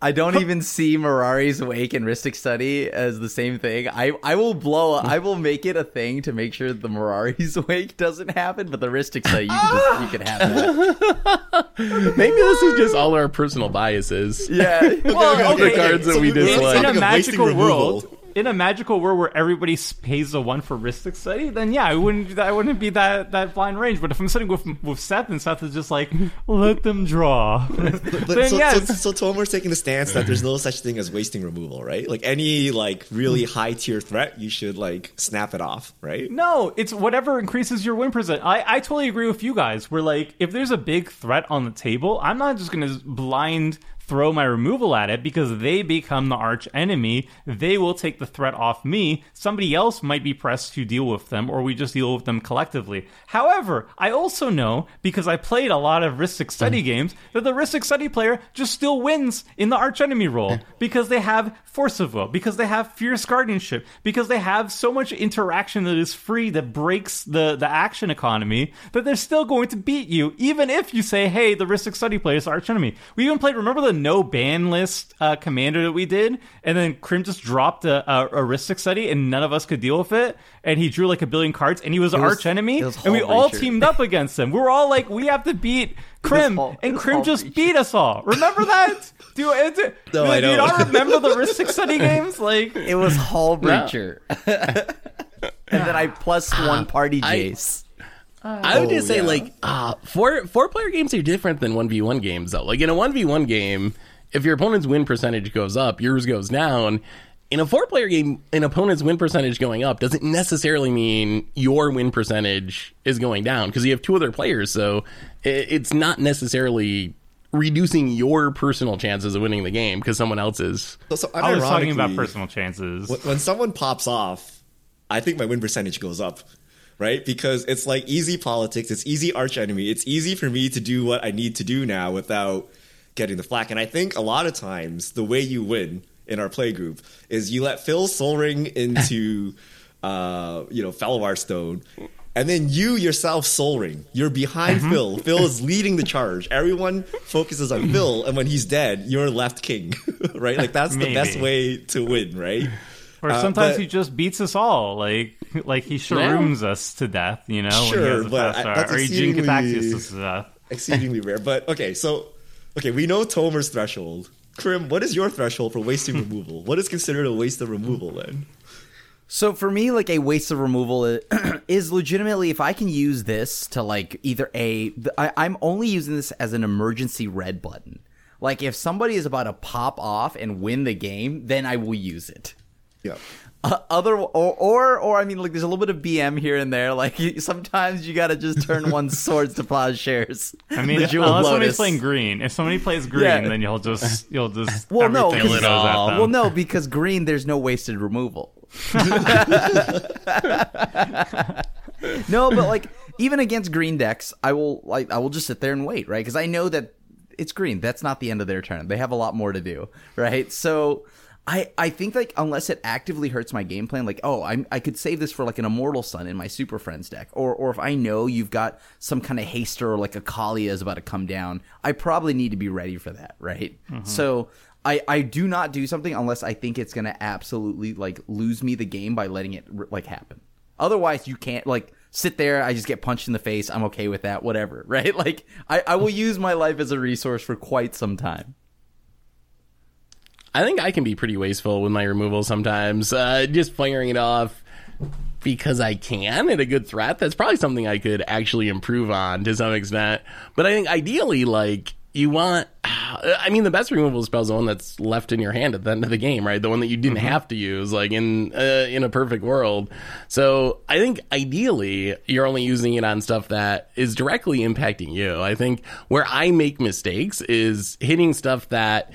I don't even see Mirari's Wake and Rhystic Study as the same thing. I, I will blow. I will make it a thing to make sure the Mirari's Wake doesn't happen, but the Rhystic Study you can just, you can have that. maybe this is just all our personal biases. Yeah. well, The cards that we in- dislike. In a Talking of magical removal. world, in a magical world where everybody pays a one for Rhystic Study, then yeah, I wouldn't. I wouldn't be that that blind range. But if I'm sitting with with Seth and Seth is just like, let them draw, But then so, yes. so, so Tomer's taking the stance that there's no such thing as wasting removal, right? Like any like really hmm. high tier threat, you should like snap it off, right? No, it's whatever increases your win percent. I, I totally agree with you guys. We're like, if there's a big threat on the table, I'm not just going to blind throw my removal at it because they become the arch enemy. They will take the threat off me. Somebody else might be pressed to deal with them, or we just deal with them collectively. However, I also know because I played a lot of Rhystic Study mm. games that the Rhystic Study player just still wins in the arch enemy role because they have force of will, because they have fierce guardianship, because they have so much interaction that is free that breaks the the action economy that they're still going to beat you, even if you say, "Hey, the Rhystic Study player is arch enemy." We even played. Remember the no ban list uh, commander that we did, and then Krim just dropped a, a, a Rhystic Study, and none of us could deal with it, and he drew like a billion cards, and he was, was- arch enemy, was and we Hull all Breacher. teamed up against him. We were all like, "We have to beat." Krim Hull- it and was Krim Hull just Breacher. beat us all. Remember that? Do, it, do, No, do, I do you don't. not remember the Rhystic Study games? Like, It was Hullbreacher. and then I plus one party I- Jace. I would Oh, just say yeah. like uh, four four player games are different than one v one games though. Like in a one v one game, if your opponent's win percentage goes up, yours goes down. In a four player game, an opponent's win percentage going up doesn't necessarily mean your win percentage is going down because you have two other players. So it, it's not necessarily reducing your personal chances of winning the game because someone else is. So, so I was talking about personal chances. when, when someone pops off, I think my win percentage goes up, right? Because it's like easy politics, it's easy arch enemy, it's easy for me to do what I need to do now without getting the flack. And I think a lot of times the way you win in our play group is you let Phil Sol Ring into, uh, you know, Fellwar Stone. And then you yourself Sol Ring. You're behind Phil. Phil is leading the charge. Everyone focuses on Phil, and when he's dead, you're left king, right? Like that's the best way to win, right? Or Uh, sometimes but- he just beats us all, like like he shrooms us to death, you know. when he Sure, has a but fast I- start. that's or he Jin exceedingly- Cataxius us to death. exceedingly rare. But okay, so okay, we know Tomer's threshold. Krim, what is your threshold for wasting removal? What is considered a waste of removal then? So for me, like a waste of removal i- is legitimately if I can use this to like either a th- I, I'm only using this as an emergency red button. Like if somebody is about to pop off and win the game, then I will use it. Yeah. Uh, other or, or or I mean like there's a little bit of BM here and there. Like you- sometimes you gotta just turn one's swords to plowshares. I mean, the unless jewel somebody's playing green. If somebody plays green, Yeah. then you'll just you'll just Well, no, everything because- goes. Well, no, because green there's no wasted removal. no, but like even against green decks, I will like I will just sit there and wait, right? Because I know that it's green. That's not the end of their turn. They have a lot more to do, right? So I I think like unless it actively hurts my game plan, like oh I I could save this for like an immortal sun in my super friends deck, or or if I know you've got some kind of haster or like a Kaalia is about to come down, I probably need to be ready for that, right? Mm-hmm. So. I, I do not do something unless I think it's gonna absolutely like lose me the game by letting it like happen. Otherwise, you can't like sit there. I just get punched in the face. I'm okay with that. Whatever, right? Like I, I will use my life as a resource for quite some time. I think I can be pretty wasteful with my removal sometimes. Uh, just firing it off because I can and a good threat. That's probably something I could actually improve on to some extent. But I think ideally, like, you want. I mean, the best removal spell is the one that's left in your hand at the end of the game, right? The one that you didn't have to use, like in uh, in a perfect world. So I think ideally you're only using it on stuff that is directly impacting you. I think where I make mistakes is hitting stuff that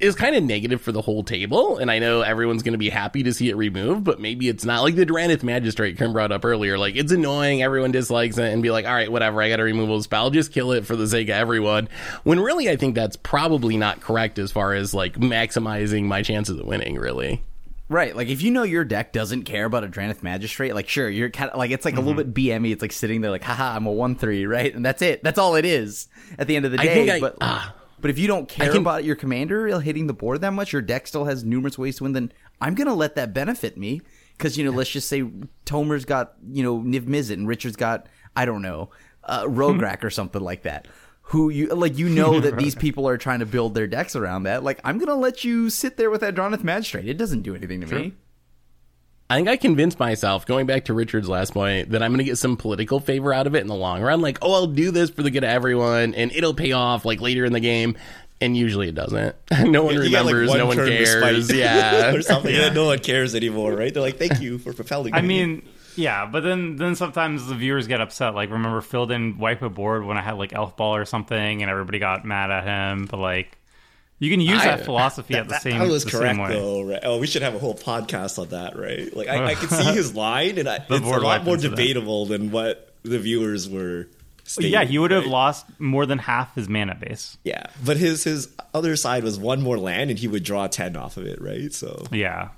is kind of negative for the whole table, and I know everyone's going to be happy to see it removed, but maybe it's not. Like the Drannith Magistrate Kim brought up earlier, like it's annoying, everyone dislikes it, and be like, all right, whatever, I got a removal spell, just kill it for the sake of everyone. When really, I think that's probably not correct as far as like maximizing my chances of winning, really. Right, like if you know your deck doesn't care about a Drannith Magistrate, like sure, you're kind of like it's like a little bit BME. It's like sitting there like, haha, I'm a one three, right? And that's it. That's all it is at the end of the I day. think I- but ah. But if you don't care can- about your commander hitting the board that much, your deck still has numerous ways to win. Then I'm gonna let that benefit me because you know, let's just say Tomer's got you know Niv Mizzet and Richard's got I don't know uh, Rograkh or something like that. Who you like? You know that these people are trying to build their decks around that. Like I'm gonna let you sit there with that Drannith Magistrate. It doesn't do anything to me. I think I convinced myself, going back to Richard's last point, that I'm going to get some political favor out of it in the long run. Like, oh, I'll do this for the good of everyone, and it'll pay off like later in the game. And usually it doesn't. no one You get, like, remembers. no one cares. respite Yeah. or something. And then no one cares anymore, right? They're like, "Thank you for propelling." I me." mean, yeah, but then then sometimes the viewers get upset. Like, remember Phil didn't wipe a board when I had like Elf Ball or something, and everybody got mad at him. But like, You can use I- that philosophy at the that, same, that was correct same way. though, right? Oh, we should have a whole podcast on that, right? Like I, I can see his line, and I, it's a lot more that. debatable than what the viewers were. Stating, yeah, he would have right? lost more than half his mana base. Yeah, but his his other side was one more land, and he would draw ten off of it, right? So, Yeah,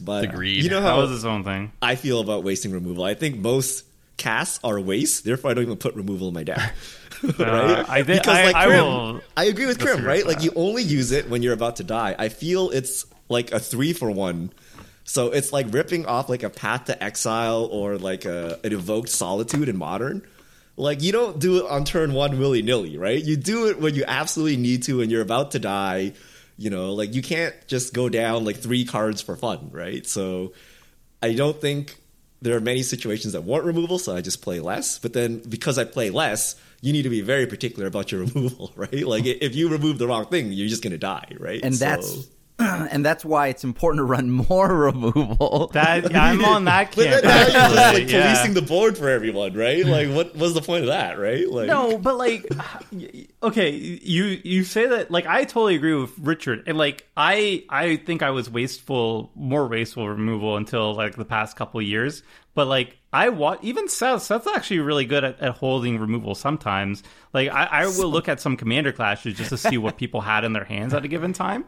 but Agreed. You know how that was his own thing. I feel about wasting removal. I think most casts are waste. Therefore, I don't even put removal in my deck. right? Uh, I did- because I- like I Krim, will I agree with Krim, right? Like you only use it when you're about to die. I feel it's like a three for one. So it's like ripping off like a Path to Exile or like a an evoked Solitude in Modern. Like you don't do it on turn one willy nilly, right? You do it when you absolutely need to and you're about to die. You know, like you can't just go down like three cards for fun, right? So I don't think there are many situations that want removal, so I just play less. But then because I play less, you need to be very particular about your removal, right? Like if you remove the wrong thing, you're just gonna die, right? and So- that's and that's why it's important to run more removal. That yeah, I'm on that But camp. then now you're just actually, like yeah. policing the board for everyone, right? Hmm. Like what was the point of that, right? Like No, but like, okay, you you say that like I totally agree with Richard, and like I I think I was wasteful, more wasteful removal until like the past couple of years. But like I want even Seth, Seth's actually really good at, at holding removal sometimes. Like I, I will look at some commander clashes just to see what people had in their hands at a given time.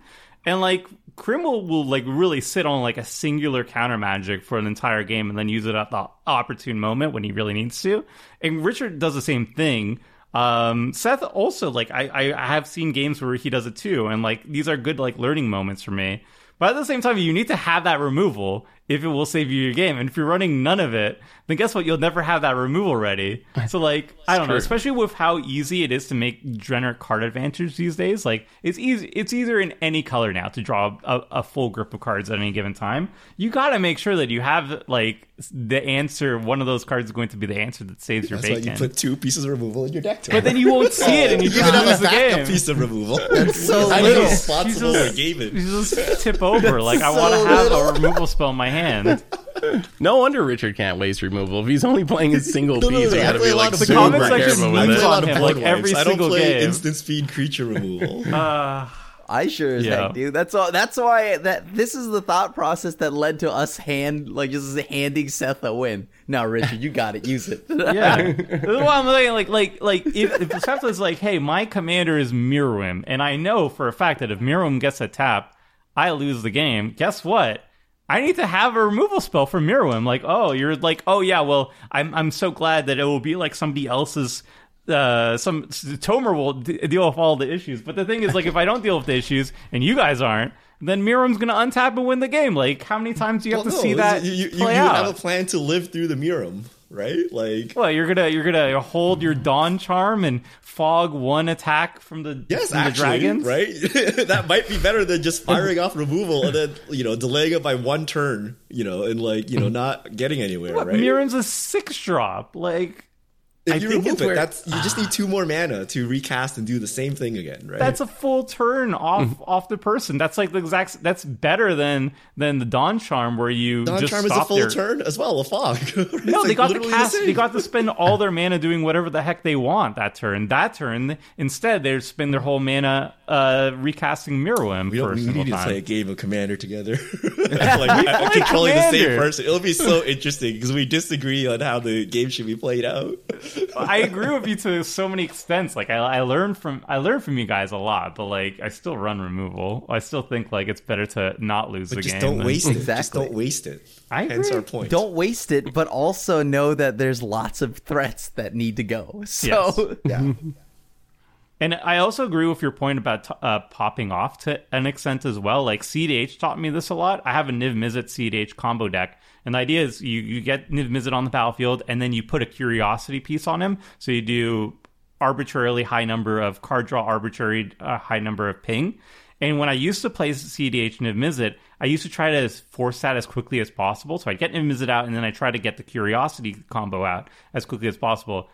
And like Krim will, like really sit on like a singular counter magic for an entire game and then use it at the opportune moment when he really needs to. And Richard does the same thing. Um, Seth also like I I have seen games where he does it too, and like these are good like learning moments for me. But at the same time, you need to have that removal if it will save you your game. And if you're running none of it, then guess what? You'll never have that removal ready. So like I don't know, especially with how easy it is to make generic card advantage these days. Like it's easy, it's easier in any color now to draw a, a full grip of cards at any given time. You got to make sure that you have like the answer. One of those cards is going to be the answer that saves your that's why bacon. you put two pieces of removal in your deck. but then you won't see it, and you you just can have lose a the backup game. piece of removal. That's so I'm little. responsible Jesus. for gaming. You just tip over. Like I want to have little. a removal spell in my hand. No wonder Richard can't waste removal. If he's only playing a single No, no, piece, no, you I gotta play be a like lot of super comment section careful with moves play it. on him, like, every wipes. I don't single play game. instant speed creature removal. Uh, I sure as Yeah. heck do. That's all. That's why that this is the thought process that led to us hand like just handing Seth a win. Now, Richard, you got it. Use it. yeah, that's what I'm saying. Like, like, like, if, if Seth is like, "Hey, my commander is Miirym," and I know for a fact that if Miirym gets a tap, I lose the game. Guess what? I need to have a removal spell for Miirym. Like, oh, you're like, oh yeah, well, I'm I'm so glad that it will be like somebody else's. Uh, some Tomer will d- deal with all the issues, but the thing is, like, if I don't deal with the issues and you guys aren't, then Miirym's gonna untap and win the game. Like, how many times do you have Well, to no, see that you, you, you, play you out? have a plan to live through the Miirym, right? Like Well, you're gonna you're gonna hold your Dawn Charm and fog one attack from the Yes, from the actually, dragons, right? that might be better than just oh. firing off removal and then you know delaying it by one turn, you know, and like you know not getting anywhere, What, right? Mirren's a six drop. Like if I you think remove it, where- that's you just need two more mana to recast and do the same thing again, right? that's a full turn off Mm-hmm. off the person. That's like the exact. That's better than than the Dawn Charm where you Dawn just Charm is a full their- turn as well, a fog. No, they got to literally the cast. they got to spend all their mana doing whatever the heck they want that turn. That turn, instead, they spend their whole mana uh, recasting Miirym We for we need to play a game of Commander together, like play controlling the same person. It'll be so interesting because we disagree on how the game should be played out. I agree with you to so many extents. Like I, I learned from I learned from you guys a lot, but like I still run removal. I still think like it's better to not lose But the just game. don't than- waste it. Just don't waste it. I Hence agree. our point. Don't waste it, but also know that there's lots of threats that need to go. So Yeah. And I also agree with your point about uh, popping off to an extent as well. Like CDH taught me this a lot. I have a Niv Mizzet CDH combo deck, and the idea is you you get Niv Mizzet on the battlefield, and then you put a curiosity piece on him. So you do arbitrarily high number of card draw, arbitrary uh, high number of ping. And when I used to play CDH Niv Mizzet, I used to try to force that as quickly as possible. So I get Niv Mizzet out, and then I try to get the curiosity combo out as quickly as possible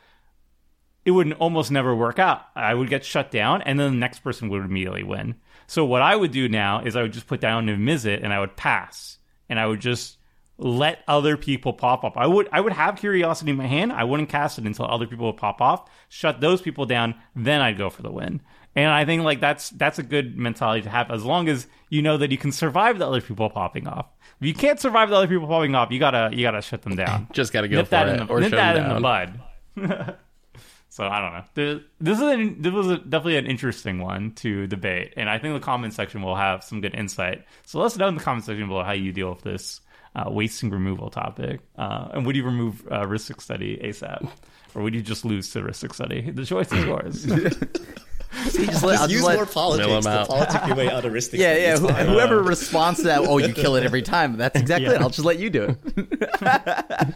it would almost never work out. I would get shut down, and then the next person would immediately win. So what I would do now is I would just put down Niv Mizzet and I would pass, and I would just let other people pop up. I would I would have curiosity in my hand. I wouldn't cast it until other people would pop off, shut those people down, then I'd go for the win. And I think like that's that's a good mentality to have as long as you know that you can survive the other people popping off. If you can't survive the other people popping off, you gotta you gotta shut them down. Just got to go nip for that it in the, or nip shut that them in the bud. so I don't know. There- This is an, this was a, definitely an interesting one to debate, and I think the comment section will have some good insight. So let us know in the comment section below how you deal with this uh, wasting removal topic, uh, and would you remove uh, Rhystic Study ASAP, or would you just lose to Rhystic Study? The choice is yours. See, just let, I'll Just use let- more politics Mill 'em to out. politic your way out of Rhystic yeah, Study. yeah. It's who- fine. whoever responds to that, oh, you kill it every time. That's exactly Yeah. it. I'll just let you do it.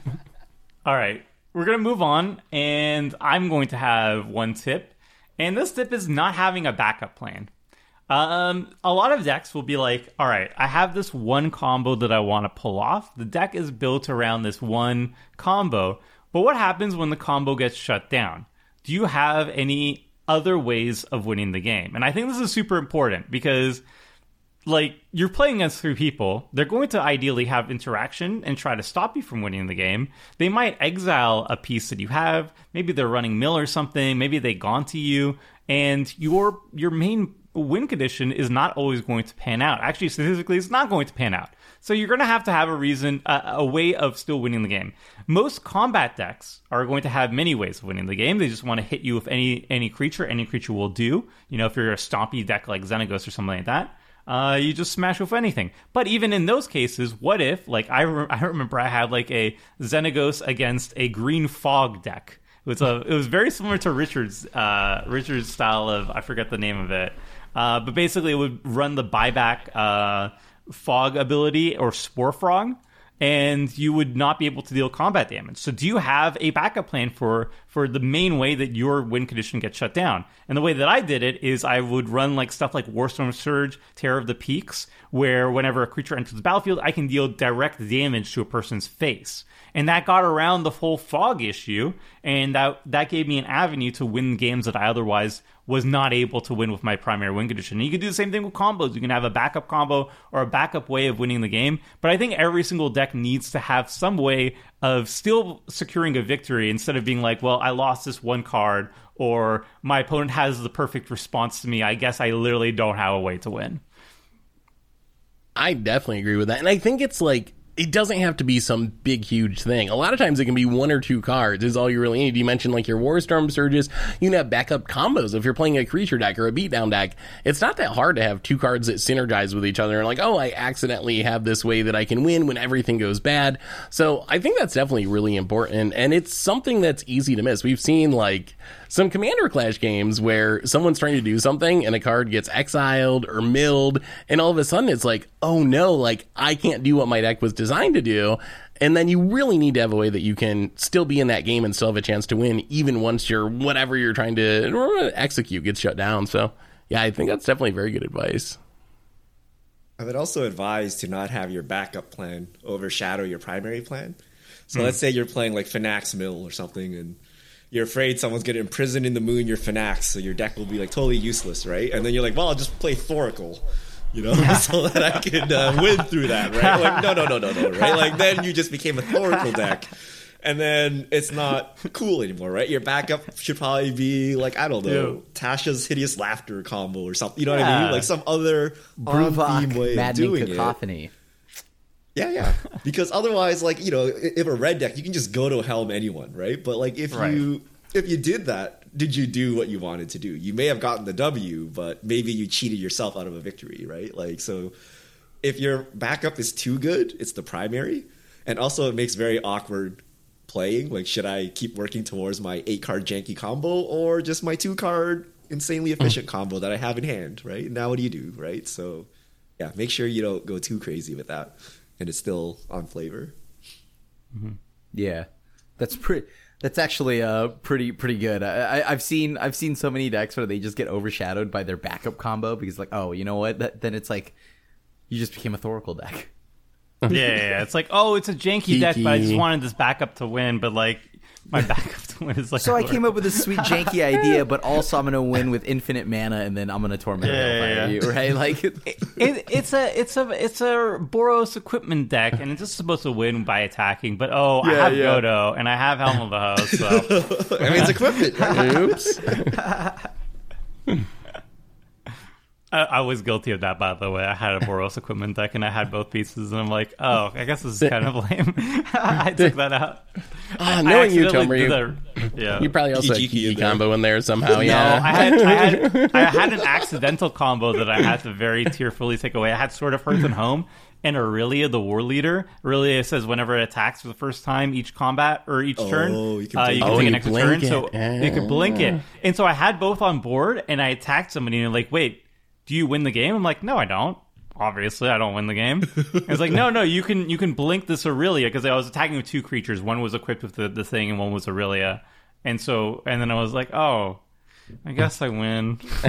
All right, we're gonna move on, and I'm going to have one tip, and this tip is not having a backup plan. Um, a lot of decks will be like, all right, I have this one combo that I want to pull off. The deck is built around this one combo, but what happens when the combo gets shut down? Do you have any other ways of winning the game? And I think this is super important because like you're playing against three people. They're going to ideally have interaction and try to stop you from winning the game. They might exile a piece that you have. Maybe they're running mill or something. Maybe they gone to you. And your your main win condition is not always going to pan out. Actually statistically it's not going to pan out. So you're going to have to have a reason a, a way of still winning the game. Most combat decks are going to have many ways of winning the game. They just want to hit you with any any creature. Any creature will do. You know if you're a stompy deck like xenagos or something like that uh, you just smash with anything. But even in those cases, what if, like, I, re- I remember I had like a Xenagos against a green fog deck. It was a, it was very similar to Richard's, uh, Richard's style of, I forget the name of it. Uh, but basically, it would run the buyback uh, fog ability or spore frog, and you would not be able to deal combat damage. So, do you have a backup plan for for the main way that your win condition gets shut down? And the way that I did it is I would run like stuff like Warstorm Surge, Terror of the Peaks, where whenever a creature enters the battlefield, I can deal direct damage to a person's face. And that got around the whole fog issue, and that that gave me an avenue to win games that I otherwise was not able to win with my primary win condition. And you can do the same thing with combos. You can have a backup combo or a backup way of winning the game. But I think every single deck needs to have some way of still securing a victory instead of being like, well, I lost this one card or my opponent has the perfect response to me. I guess I literally don't have a way to win. I definitely agree with that. And I think it's like it doesn't have to be some big huge thing. A lot of times it can be one or two cards is all you really need. You mentioned like your Warstorm surges. You can have backup combos if you're playing a creature deck or a beatdown deck. It's not that hard to have two cards that synergize with each other and like, oh, I accidentally have this way that I can win when everything goes bad. So I think that's definitely really important. And it's something that's easy to miss. We've seen like some Commander Clash games where someone's trying to do something and a card gets exiled or milled, and all of a sudden it's like, oh no, like I can't do what my deck was designed to do. And then you really need to have a way that you can still be in that game and still have a chance to win, even once your whatever you're trying to execute gets shut down. So, yeah, I think that's definitely very good advice. I would also advise to not have your backup plan overshadow your primary plan. So hmm. let's say you're playing like Phenax Mill or something, and you're afraid someone's going to imprison in the moon your Phenax, so your deck will be like totally useless, right? And then you're like, well, I'll just play Thoracle, you know, so that I can uh, win through that, right? Like, no, no, no, no, no, right? Like then you just became a Thoracle deck. And then it's not cool anymore, right? Your backup should probably be like I don't know, Yeah. Tasha's hideous laughter combo or something. You know what I mean? Like some other on-theme Bruvok, way of maddening doing it. Yeah, yeah. Because otherwise, like you know, if a red deck, you can just go to helm anyone, right? But like if Right. you if you did that, did you do what you wanted to do? You may have gotten the W, but maybe you cheated yourself out of a victory, right? Like so, if your backup is too good, it's the primary, and also it makes very awkward playing. Like, should I keep working towards my eight card janky combo or just my two card insanely mm. efficient combo that I have in hand, right? Now what do you do, right? So, yeah, make sure you don't go too crazy with that, and it's still on flavor. Yeah, that's pretty. That's actually uh pretty pretty good. I, I I've seen I've seen so many decks where they just get overshadowed by their backup combo because like oh you know what that, then it's like you just became a Thoracle deck. yeah, yeah, yeah. It's like, oh, it's a janky deck, but I just wanted this backup to win. But like, my backup to win is like. So I came up with this sweet janky idea, but also I'm gonna win with infinite mana, and then I'm gonna torment Yeah, yeah, yeah. you, right? Like, It, it's a it's a it's a Boros equipment deck, and it's just supposed to win by attacking. But oh, I have yeah. Godo, and I have Helm of the Host. So I mean, it's equipment. Oops. I, I was guilty of that, by the way. I had a Boros equipment deck, and I had both pieces, and I'm like, oh, I guess this is kind of lame. I took that out. Ah, I knowing you, accidentally Tomer, did the- yeah. you probably also had Kiki Kiki in there. combo in there somehow. No, yeah. I had, I had I had an accidental combo that I had to very tearfully take away. I had Sword of Hearth and Home and Aurelia, the war leader. Aurelia says whenever it attacks for the first time each combat or each turn, you can uh, blink you it. can Oh, take an extra blink turn. So it. you could blink it. And so I had both on board and I attacked somebody and they're like, wait, do you win the game? I'm like, no, I don't. Obviously, I don't win the game. It's like, no, no, you can you can blink this Aurelia because I was attacking with two creatures. One was equipped with the, the thing, and one was Aurelia. And so, and then I was like, oh, I guess I win,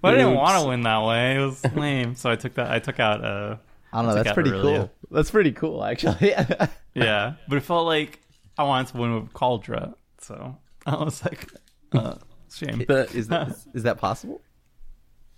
but I didn't want to win that way. It was lame, so I took that. I took out. Uh, I don't know. took That's pretty Aurelia. cool. That's pretty cool, actually. Yeah, but it felt like I wanted to win with Kaldra, so I was like, uh, shame But is that is, is that possible?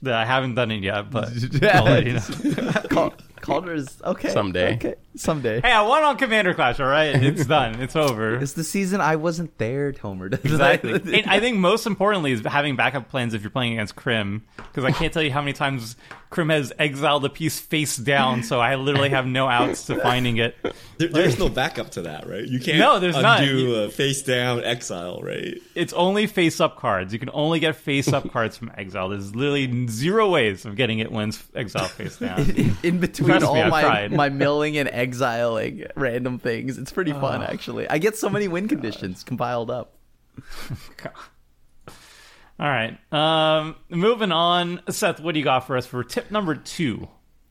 That I haven't done it yet. But I'll let you know. Cal- Calder's okay. Someday. Okay, someday. Hey, I won on Commander Clash. All right, it's done. It's over. It's the season I wasn't there, Tomer. Exactly. and I think most importantly is having backup plans if you're playing against Krim, because I can't tell you how many times Krim has exiled a piece face down, so I literally have no outs to finding it. There, there's no backup to that, right? You can't No, there's not. undo You- uh, face down exile, right? It's only face up cards. You can only get face up cards from exile. There's literally zero ways of getting it when exile face down. in, in between Trust all I've my tried. my milling and exiling random things, it's pretty fun actually. I get so many win conditions compiled up. All right. Um, moving on. Seth, what do you got for us for tip number two?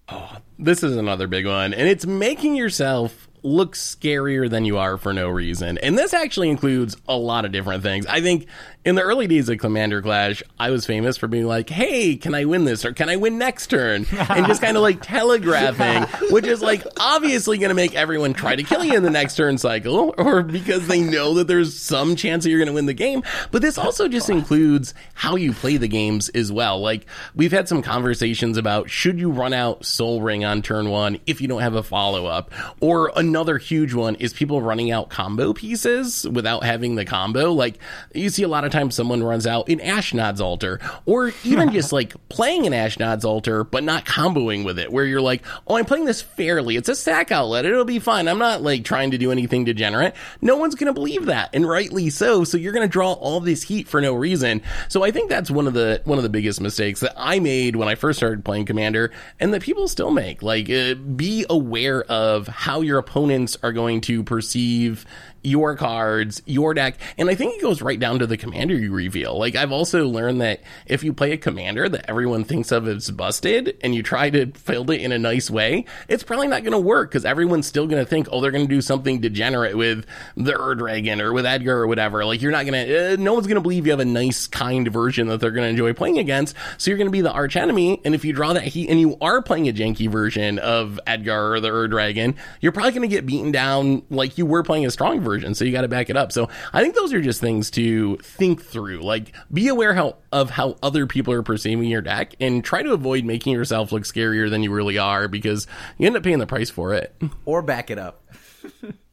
Oh, this is another big one, and it's making yourself look scarier than you are for no reason. And this actually includes a lot of different things. I think in the early days of Commander Clash, I was famous for being like, hey, can I win this? Or can I win next turn? And just kind of like telegraphing, which is like obviously going to make everyone try to kill you in the next turn cycle, or because they know that there's some chance that you're going to win the game. But this also just includes how you play the games as well. Like we've had some conversations about should you run out Soul Ring on turn one if you don't have a follow up, or another huge one is people running out combo pieces without having the combo. Like you see a lot of times someone runs out in Ashnod's altar, or even just like playing an Ashnod's altar but not comboing with it, where you're like, oh, I'm playing this fairly. It's a stack outlet. It'll be fine. I'm not like trying to do anything degenerate. No one's gonna believe that, and rightly so. So you're gonna draw all this heat for no reason. So I think that's one of the one of the biggest mistakes that I made when I first started playing Commander, and that people still make. Like, uh, be aware of how your opponents are going to perceive your cards, your deck, and I think it goes right down to the commander you reveal. Like I've also learned that if you play a commander that everyone thinks of as busted and you try to build it in a nice way, it's probably not going to work because everyone's still going to think, oh, they're going to do something degenerate with the Ur-Dragon or with Edgar or whatever. Like you're not going to, uh, no one's going to believe you have a nice, kind version that they're going to enjoy playing against. So you're going to be the arch enemy. And if you draw that heat and you are playing a janky version of Edgar or the Ur-Dragon, you're probably going to get beaten down like you were playing a strong version. So you got to back it up. So I think those are just things to think through. Like be aware how of how other people are perceiving your deck and try to avoid making yourself look scarier than you really are because you end up paying the price for it. Or back it up.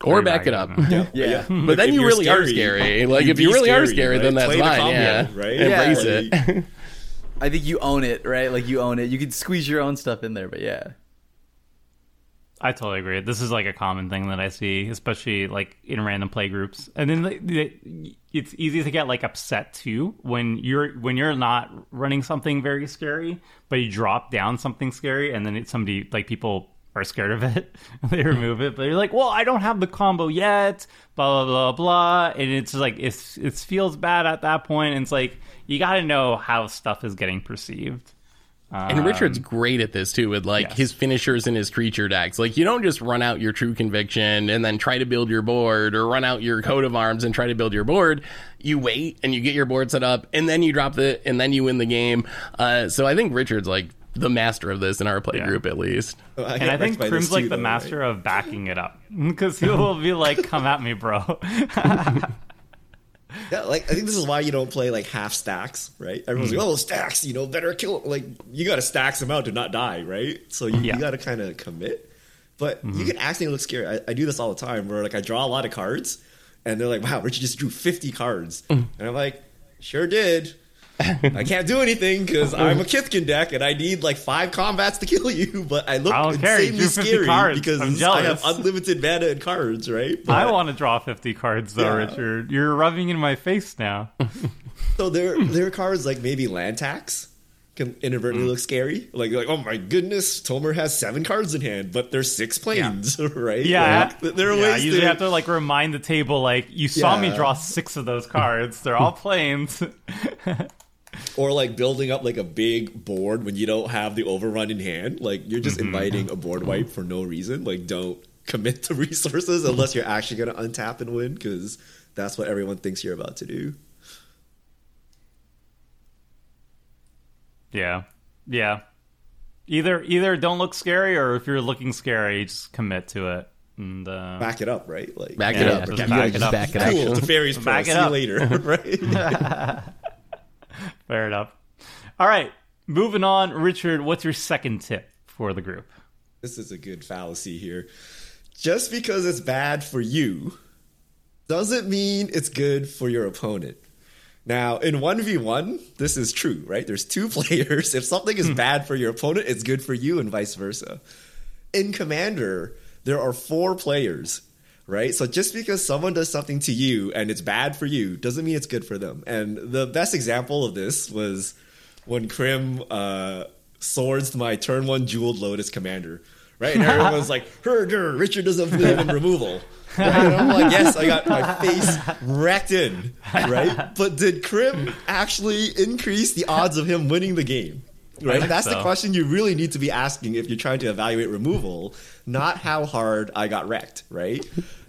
Or back it up. Yeah. But then If you you're really are scary, scary. Like if you really are scary, scary, then that's Play the fine. combo, yeah. right? Embrace Yeah. it. I think you own it, right? Like you own it. You can squeeze your own stuff in there, but yeah. I totally agree. This is like a common thing that I see, especially like in random play groups. And then the, the, it's easy to get like upset too when you're when you're not running something very scary, but you drop down something scary, and then it's somebody like people are scared of it, they remove it. But you're like, well, I don't have the combo yet, blah blah blah blah, and it's like it's it feels bad at that point. And it's like you got to know how stuff is getting perceived. And Richard's great at this too, with like yes. his finishers and his creature decks. Like you don't just run out your true conviction and then try to build your board, or run out your coat of arms and try to build your board. You wait and you get your board set up, and then you drop the, and then you win the game. Uh, so I think Richard's like the master of this in our play Yeah. group, at least. I And I think wrecked Prim's like too, the master right? of backing it up because he will be like, "Come at me, bro." Yeah, like I think this is why you don't play like half stacks, right? Everyone's Mm. like, "Oh, stacks, you know, better kill." Like you got to stack them out to not die, right? So you, Yeah. Mm-hmm. you got to kind of commit. But you can accidentally look scary. I, I do this all the time, where like I draw a lot of cards, and they're like, "Wow, Richard just drew fifty cards," Mm. and I'm like, "Sure did." I can't do anything because I'm a Kithkin deck and I need like five combats to kill you. But I look I you insanely scary cards. because I have unlimited mana and cards, right? But- I want to draw 50 cards though, Yeah. Richard. You're rubbing in my face now. So there, there are cards like maybe land tax can inadvertently mm. look scary. Like, like oh my goodness, Tomer has seven cards in hand, but there's six Plains, right? Yeah, Like, there are yeah, ways I usually to, have to like remind the table like you saw me draw six of those cards. They're all Plains. Or like building up like a big board when you don't have the overrun in hand. Like you're just Mm-hmm. inviting a board wipe for no reason. Like don't commit to resources unless you're actually going to untap and win because that's what everyone thinks you're about to do. yeah, yeah. Either either don't look scary, or if you're looking scary, just commit to it. And uh, Back it up, right? Like Back Yeah, it yeah, up. Yeah, back just it up. back it up. Cool, it's a fairies. Back it See you up. later, right? fair enough. All right, moving on. Richard, what's your second tip for the group? this is a good fallacy here. Just because it's bad for you doesn't mean it's good for your opponent. Now, in 1v1, this is true, right? There's two players. If something is hmm. bad for your opponent, it's good for you, and vice versa. In Commander, there are four players, right? So just because someone does something to you and it's bad for you doesn't mean it's good for them. And the best example of this was when Krim uh, swords my turn one jeweled Lotus Commander, right? And everyone's like, Herder, Richard doesn't believe in removal. Right? And I'm like, yes, I got my face wrecked in, right? But did Krim actually increase the odds of him winning the game? Right? think That's the question you really need to be asking if you're trying to evaluate removal, not how hard I got wrecked, right?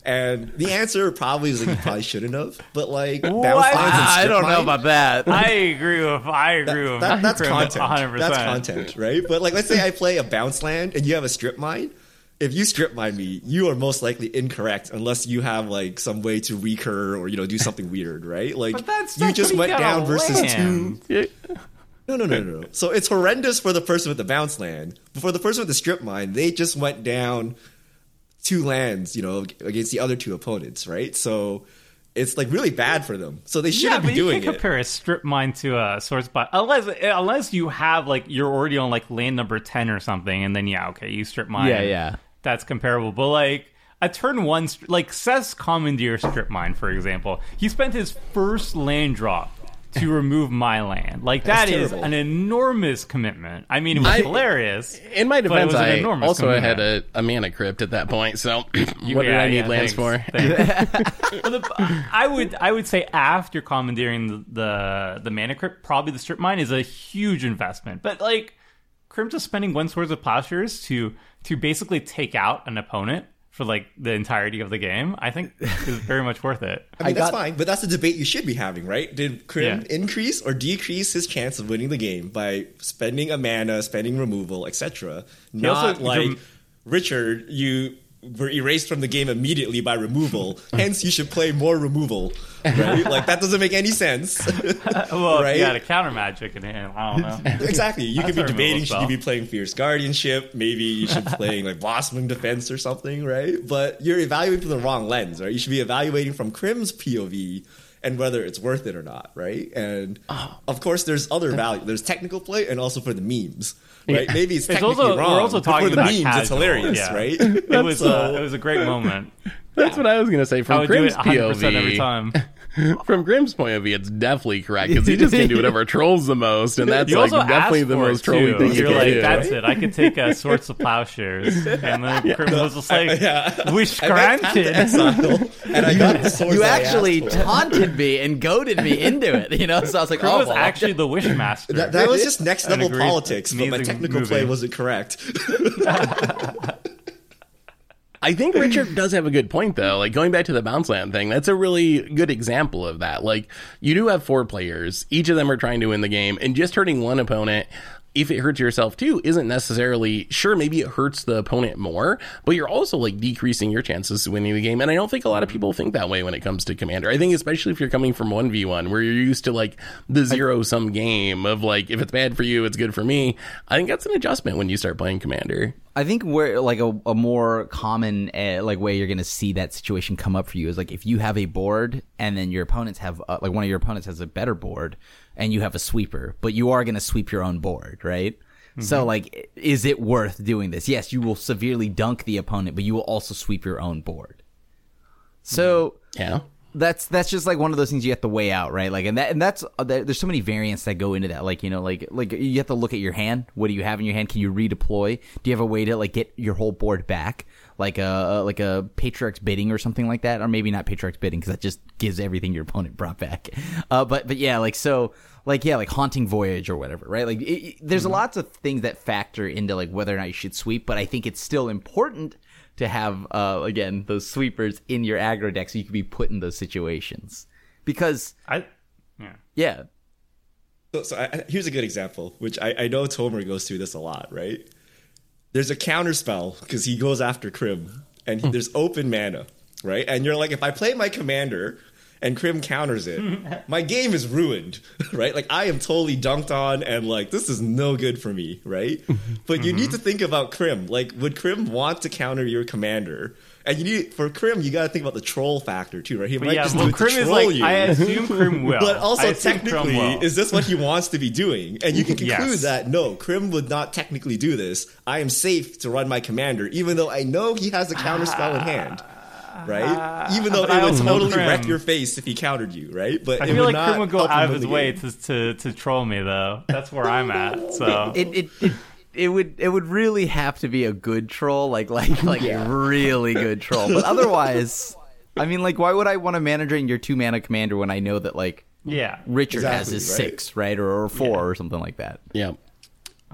And the answer probably is like you probably shouldn't have, but like bounce lines and I don't know about that. I agree with. I agree with. that, that's Krim content. 100%. That's content, right? But like, let's say I play a bounce land and you have a strip mine. If you strip mine me, you are most likely incorrect unless you have like some way to recur or you know do something weird, right? Like But that's you just went down a versus land. two. No, no, no, no, no. So it's horrendous for the person with the bounce land. But for the person with the strip mine, they just went down two lands, you know, against the other two opponents, right? So it's like really bad for them. So they shouldn't but be doing it. you doing can it. compare a strip mine to a source spot unless unless you have like you're already on like land number ten or something, and then yeah, okay, you strip mine. Yeah, yeah. that's comparable. But like a turn one, like Seth's Commandeer strip mine, for example, he spent his first land drop. To remove my land, like That's that is terrible. an enormous commitment. I mean, it was I- hilarious. In my defense, I also had a, a mana crypt at that point. So what did I need yeah, lands thanks, for? thanks. But the- I would I would say after commandeering the, the the mana crypt, probably the strip mine is a huge investment. But like Krim just spending one swords of plowshares to to basically take out an opponent for like the entirety of the game, I think is very much worth it. I mean, I that's got- fine, but that's the debate you should be having, right? Did Krim Yeah. increase or decrease his chance of winning the game by spending a mana, spending removal, etc.? Not also- like Krim- Richard, you were erased from the game immediately by removal. Hence, you should play more removal, right? like that doesn't make any sense. Well, Right? you got a counter magic in hand, I don't know. exactly. You could be debating should you be playing Fierce Guardianship? Maybe you should be playing like Blossoming Defense or something, right? But you're evaluating from the wrong lens, right? You should be evaluating from Krim's POV and whether it's worth it or not, right? And Oh. of course, there's other value. There's technical play and also for the memes, right? Maybe it's It's technically also wrong, we're also but for the about memes, casual, it's hilarious, yeah. right? It was So- uh, it was a great moment. That's what I was gonna say. I From would do it 100 percent POV, every time. from Grimm's point of view, it's definitely correct because he just can do whatever trolls the most, and that's You like also definitely the most it, trolly too. thing you You're can like, do. that's it. I could take a swords of plowshares, and then Krim was just like, "Wish I went past granted." and I got the swords You that I actually taunted me and goaded me into it. You know, so I was like, Krim oh, was well, actually the wish master. That, that was just next level politics, but my technical movie. play wasn't correct. I think Richard does have a good point though. Like going back to the bounce land thing, that's a really good example of that. Like you do have four players, each of them are trying to win the game, and just hurting one opponent. if it hurts yourself too, isn't necessarily sure. Maybe it hurts the opponent more, but you're also like decreasing your chances of winning the game. And I don't think a lot of people think that way when it comes to Commander. I think especially if you're coming from one v one where you're used to like the zero sum game of like if it's bad for you, it's good for me. I think that's an adjustment when you start playing Commander. I think where like a, a more common uh, like way you're gonna see that situation come up for you is like if you have a board and then your opponents have uh, like one of your opponents has a better board and you have a sweeper, but you are gonna sweep your own board, right? So like, is it worth doing this? Yes, you will severely dunk the opponent, but you will also sweep your own board. So Yeah. That's that's just like one of those things you have to weigh out, right? Like, and that and that's uh, there's so many variants that go into that. Like, you know, like like you have to look at your hand. What do you have in your hand? Can you redeploy? Do you have a way to like get your whole board back? Like a like a Patriarch's bidding or something like that, or maybe not Patriarch's bidding because that just gives everything your opponent brought back. Uh, but but yeah, like so, like yeah, like haunting voyage or whatever, right? Like it, it- there's lots of things that factor into like whether or not you should sweep, but I think it's still important to have uh, again those sweepers in your aggro deck so you can be put in those situations because I, yeah. yeah So, so I, I- here's a good example, which I, I know Tomer goes through this a lot, right? There's a counter spell because he goes after Krim, and he, there's open mana, right? And you're like, if I play my commander and Krim counters it, my game is ruined, right? Like I am totally dunked on, and like this is no good for me, right? But you need mm-hmm. to think about Krim. Like, would Krim want to counter your commander? And you need for Krim, you got to think about the troll factor too, right? He But might yeah, just well, do it Krim to is like, you. I assume Krim will. But also, technically, is this what he wants to be doing? And you can conclude Yes. that no, Krim would not technically do this. I am safe to run my commander, even though I know he has a counter spell in ah. hand. Right? Uh-huh. Even though But it would totally Krim. wreck your face if he countered you, right? But I it feel would like not Krim would go out of his way to, to to troll me though. That's where I'm at. So it it, it it would it would really have to be a good troll like like like a really good troll but otherwise I mean like why would I want to manage in your two mana commander when I know that like yeah, Richard has his right. six right or, or four or something like that Yeah.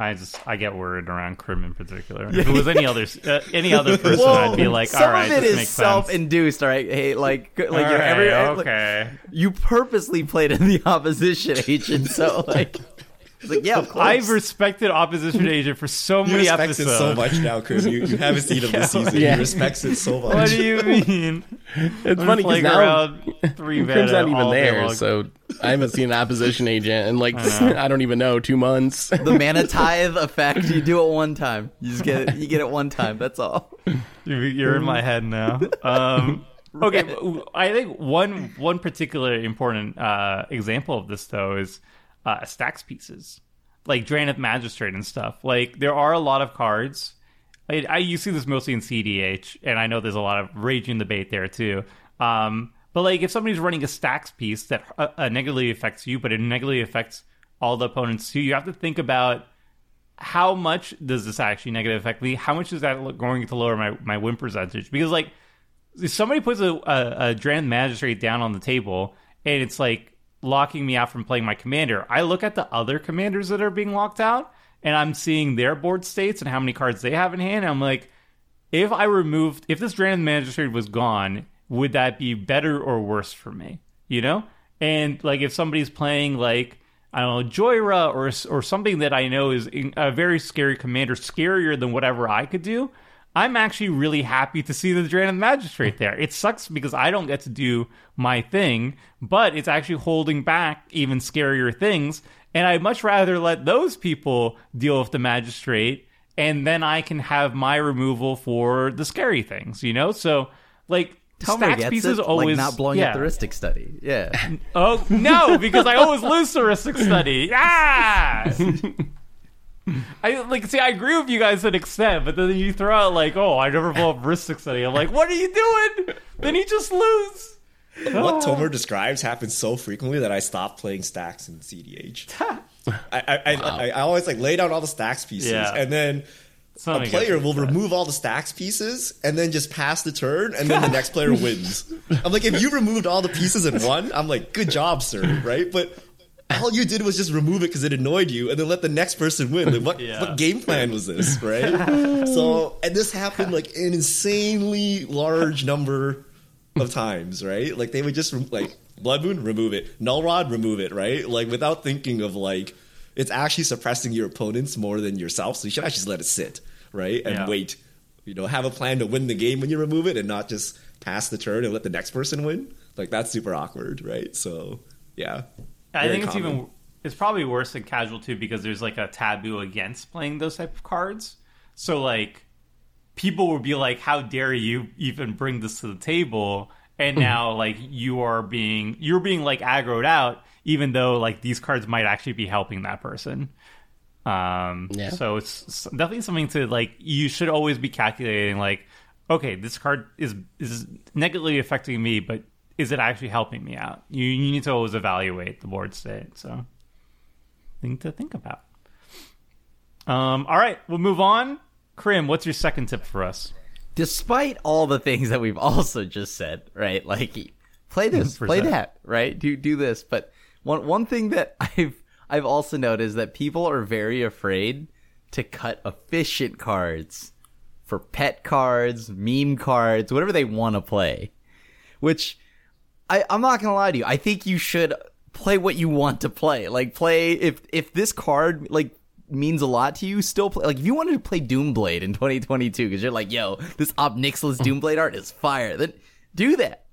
I just I get worried around Krim in particular. If it was any other uh, any other person, Whoa, I'd be like, some all right, of it this is makes self-induced all right hey like like sense. you're All right, every like, you purposely played in the opposition agent so like it's like yeah of course I've respected opposition agent for so He many respects episodes. it so much now, Krim. You, you haven't seen him this season. Yeah. He respects it so much. What do you mean? It's I'm funny because now around three Krim's not even there, so I haven't seen an opposition agent in like I, don't even know two months. the mana tithe effect you do it one time you just get it you get it one time that's all You- You're in my head now. Um, okay, I think one one particular important uh, example of this though is uh, stacks pieces, like Drannith Magistrate and stuff. Like there are a lot of cards. I, I you see this mostly in CDH, and I know there's a lot of raging debate there too. Um, but like if somebody's running a stacks piece that uh, uh, negatively affects you, but it negatively affects all the opponents too, you have to think about how much does this actually negatively affect me? How much is that going to lower my, my win percentage? Because like if somebody puts a, a, a Drannith Magistrate down on the table and it's like locking me out from playing my commander, I look at the other commanders that are being locked out and I'm seeing their board states and how many cards they have in hand. And I'm like, if I removed, if this Drannith Magistrate was gone, would that be better or worse for me? You know? And like if somebody's playing like, I don't know, Jhoira or or something that I know is a very scary commander, scarier than whatever I could do. I'm actually really happy to see the Drannith Magistrate there. It sucks because I don't get to do my thing, but it's actually holding back even scarier things. And I'd much rather let those people deal with the Magistrate, and then I can have my removal for the scary things, you know? So, like, Tomer gets pieces it, always. like not blowing yeah. up the Rhystic study yeah Oh no, because I always lose the Rhystic study. Ah! I like see. I agree with you guys to an extent, but then you throw out like, "Oh, I never blow up Rhystic study." I'm like, "What are you doing?" Then you just lose. what oh. Tomer describes happens so frequently that I stopped playing stacks in CDH. I, I, I, I, I always like lay down all the stacks pieces, Yeah. and then Something a player will upset. remove all the stacks pieces and then just pass the turn, and then the next player wins. I'm like, if you removed all the pieces and won, I'm like, good job, sir, right? But all you did was just remove it because it annoyed you, and then let the next person win. Like, what Yeah. what game plan was this, right? so, and this happened like an insanely large number of times, right? Like they would just like Blood Moon, remove it. Null Rod, remove it, right? Like without thinking of like it's actually suppressing your opponents more than yourself. So you should actually just let it sit, right? And Yeah. wait. You know, have a plan to win the game when you remove it and not just pass the turn and let the next person win. Like that's super awkward, right? So yeah. I think it's common. even it's probably worse than casual too because there's like a taboo against playing those type of cards. So like people would be like, "How dare you even bring this to the table?" And Mm-hmm. now like you are being you're being like aggroed out, even though like these cards might actually be helping that person. Um, Yeah. So it's definitely something to like. You should always be calculating like, okay, this card is is negatively affecting me, but is it actually helping me out? You you need to always evaluate the board state. So, thing to think about. Um. All right, we'll move on. Krim, what's your second tip for us? despite all the things that we've also just said, right? Like play this, play 100%. that, right? Do do this. But one one thing that I've I've also noticed that people are very afraid to cut efficient cards for pet cards, meme cards, whatever they want to play. Which I, I'm not gonna lie to you. I think you should play what you want to play. Like play if if this card like means a lot to you, still play. Like if you wanted to play Doomblade in 2022 because you're like, yo, this Ob Nixilis Doomblade art is fire. Then do that.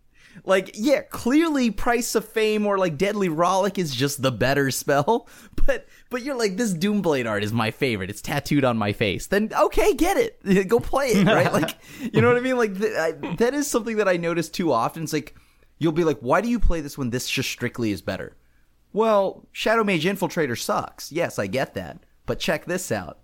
Like, yeah, clearly Price of Fame or like Deadly Rollick is just the better spell, but but you're like this Doomblade art is my favorite. It's tattooed on my face. Then okay, get it. Go play it, right? Like, you know what I mean? Like th- I, that is something that I notice too often. It's like you'll be like, why do you play this when this just strictly is better? Well, Shadow Mage Infiltrator sucks. Yes, I get that. But check this out.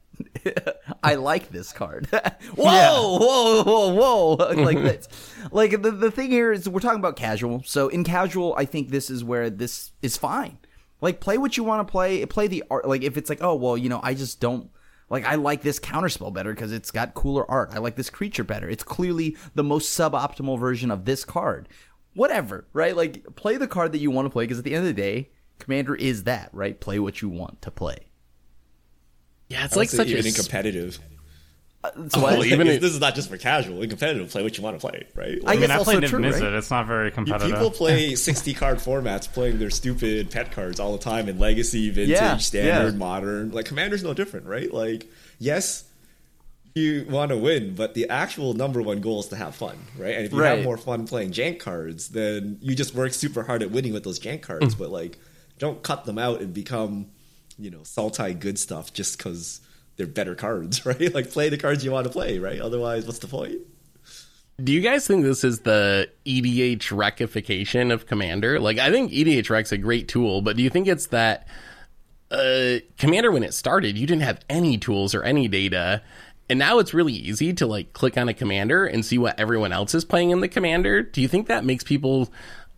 I like this card. whoa, whoa, whoa, whoa! like mm-hmm. that. Like the the thing here is we're talking about casual. So in casual, I think this is where this is fine. Like play what you want to play. Play the art. Like if it's like, oh well, you know, I just don't. Like I like this counterspell better because it's got cooler art. I like this creature better. It's clearly the most suboptimal version of this card. Whatever, right? Like play the card that you want to play because at the end of the day, Commander is that, right? Play what you want to play. Yeah, it's I like say such a even in s- competitive. So what? Oh, well, even Like, if- this is not just for casual. In competitive, play what you want to play, right? I I guess mean, I also played true, Niv right? It's not very competitive. People play 60 card formats playing their stupid pet cards all the time in legacy, vintage, Yeah, standard, yeah. modern. Like Commander's no different, right? Like, yes, you want to win, but the actual number one goal is to have fun, right? And if you Right. have more fun playing jank cards, then you just work super hard at winning with those jank cards, but like don't cut them out and become, you know, salty good stuff just because they're better cards, right? Like play the cards you want to play, right? Otherwise, what's the point? Do you guys think this is the EDH rectification of Commander? Like, I think EDHREC's a great tool, but do you think it's that uh, Commander, when it started, you didn't have any tools or any data, and now it's really easy to like click on a Commander and see what everyone else is playing in the Commander? Do you think that makes people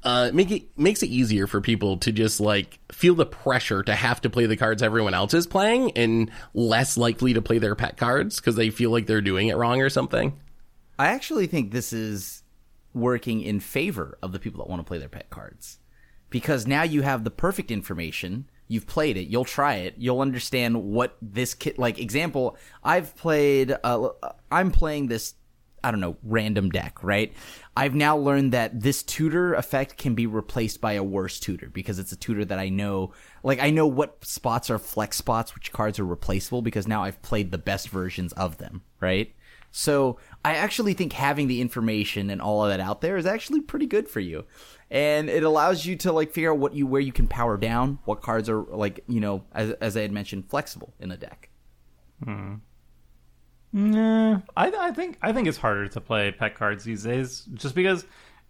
uh, make it makes it easier for people to just like feel the pressure to have to play the cards everyone else is playing and less likely to play their pet cards because they feel like they're doing it wrong or something? I actually think this is working in favor of the people that want to play their pet cards. Because now you have the perfect information. You've played it. You'll try it. You'll understand what this kit, like, example, I've played, uh, I'm playing this, I don't know, random deck, right? I've now learned that this tutor effect can be replaced by a worse tutor because it's a tutor that I know, like, I know what spots are flex spots, which cards are replaceable because now I've played the best versions of them, right? So I actually think having the information and all of that out there is actually pretty good for you. And it allows you to like figure out what you where you can power down, what cards are like, you know, as as I had mentioned, flexible in a deck. Hmm. Nah, I, I think I think it's harder to play pet cards these days, just because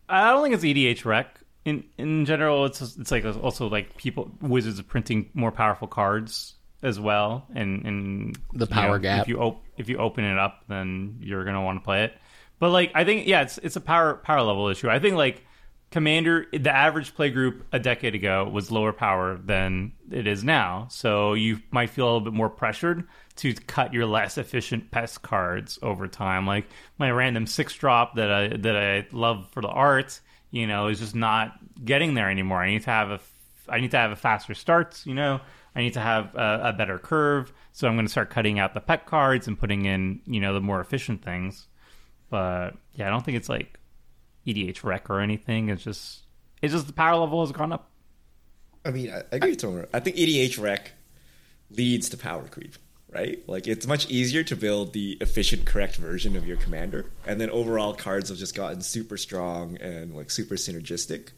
I don't think it's EDHREC. In in general, it's it's like also like people wizards are printing more powerful cards as well, and and The you power know, gap. If you op- if you open it up, then you're gonna want to play it. But like I think yeah, it's it's a power power level issue. I think like Commander, the average play group a decade ago was lower power than it is now. So you might feel a little bit more pressured to cut your less efficient pest cards over time. Like my random six drop that I that I love for the art, you know, is just not getting there anymore. I need to have a I need to have a faster start. You know, I need to have a, a better curve. So I'm going to start cutting out the pet cards and putting in you know the more efficient things. But yeah, I don't think it's like EDHREC or anything. It's just it's just the power level has gone up. I mean, I, I agree, Tomer. I think EDHREC leads to power creep, right? Like it's much easier to build the efficient, correct version of your commander, and then overall cards have just gotten super strong and like super synergistic,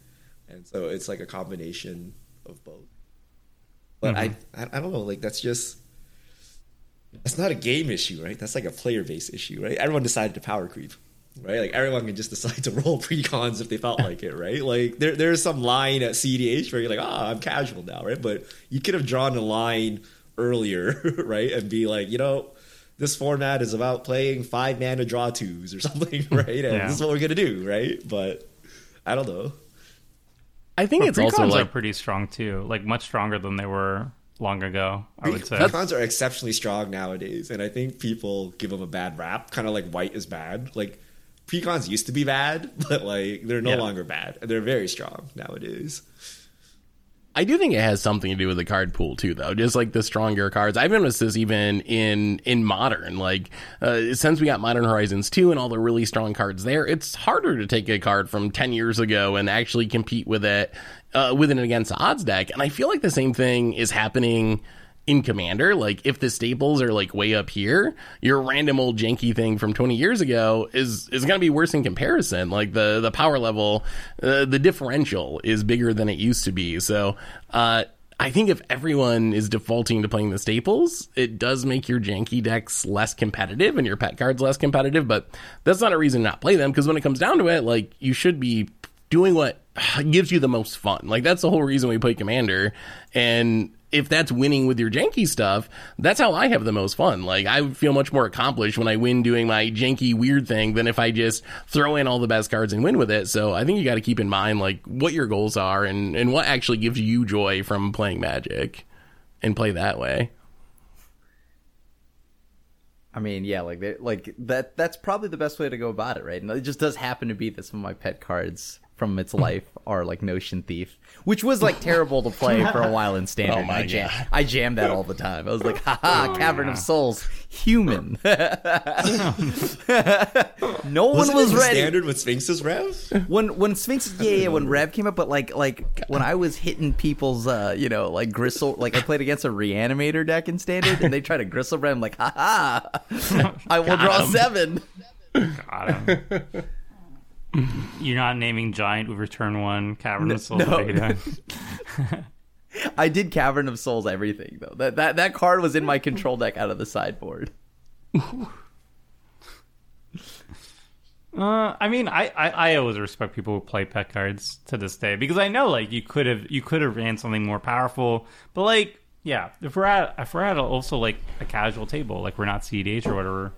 and so it's like a combination of both. But mm-hmm. I, I, I don't know, like that's just that's not a game issue, right? That's like a player base issue, right? Everyone decided to power creep, right? Like everyone can just decide to roll precons if they felt like it, right? Like there, there's some line at CDH where you're like, ah, I'm casual now, right? But you could have drawn a line earlier, right? And be like, you know, this format is about playing five mana draw twos or something, right? And Yeah. this is what we're gonna do, right? But I don't know. I think But it's also precons are like pretty strong too, like much stronger than they were long ago. I would say. Precons are exceptionally strong nowadays, and I think people give them a bad rap, kind of like white is bad. Like precons used to be bad, but like they're no Yeah. longer bad, they're very strong nowadays. I do think it has something to do with the card pool too, though. Just like the stronger cards, I've noticed this even in in modern. Like uh, since we got Modern Horizons two and all the really strong cards there, it's harder to take a card from ten years ago and actually compete with it uh, with an against odds deck. And I feel like the same thing is happening in Commander, like if the staples are like way up here, your random old janky thing from 20 years ago is is going to be worse in comparison. Like the the power level, uh, the differential is bigger than it used to be. So, uh I think if everyone is defaulting to playing the staples, it does make your janky decks less competitive and your pet cards less competitive, but that's not a reason to not play them because when it comes down to it, like you should be doing what gives you the most fun. Like that's the whole reason we play Commander. And if that's winning with your janky stuff, that's how I have the most fun. Like I feel much more accomplished when I win doing my janky weird thing than if I just throw in all the best cards and win with it. So I think you got to keep in mind like what your goals are and and what actually gives you joy from playing Magic and play that way. I mean, yeah, like like that. That's probably the best way to go about it, right? And it just does happen to be that some of my pet cards from its life are like Notion Thief, which was like terrible to play for a while in Standard. Oh my I, jam- God. I jammed that all the time. I was like, haha, Cavern of Souls, human. no one Wasn't was it ready standard with Sphinx's Rev? when when Sphinx, yeah, yeah, when Rev came up, but like like when I was hitting people's, uh, you know, like gristle, like I played against a reanimator deck in standard, and they try to gristle Rev, I'm like, haha, I will draw seven. Got him. You're not naming giant with return one cavern of souls no. I did Cavern of Souls everything though. That that that card was in my control deck out of the sideboard. Uh, I mean, I, I, I always respect people who play pet cards to this day because I know like you could have you could have ran something more powerful, but like yeah, if we're at if we're at also like a casual table, like we're not CDH or whatever,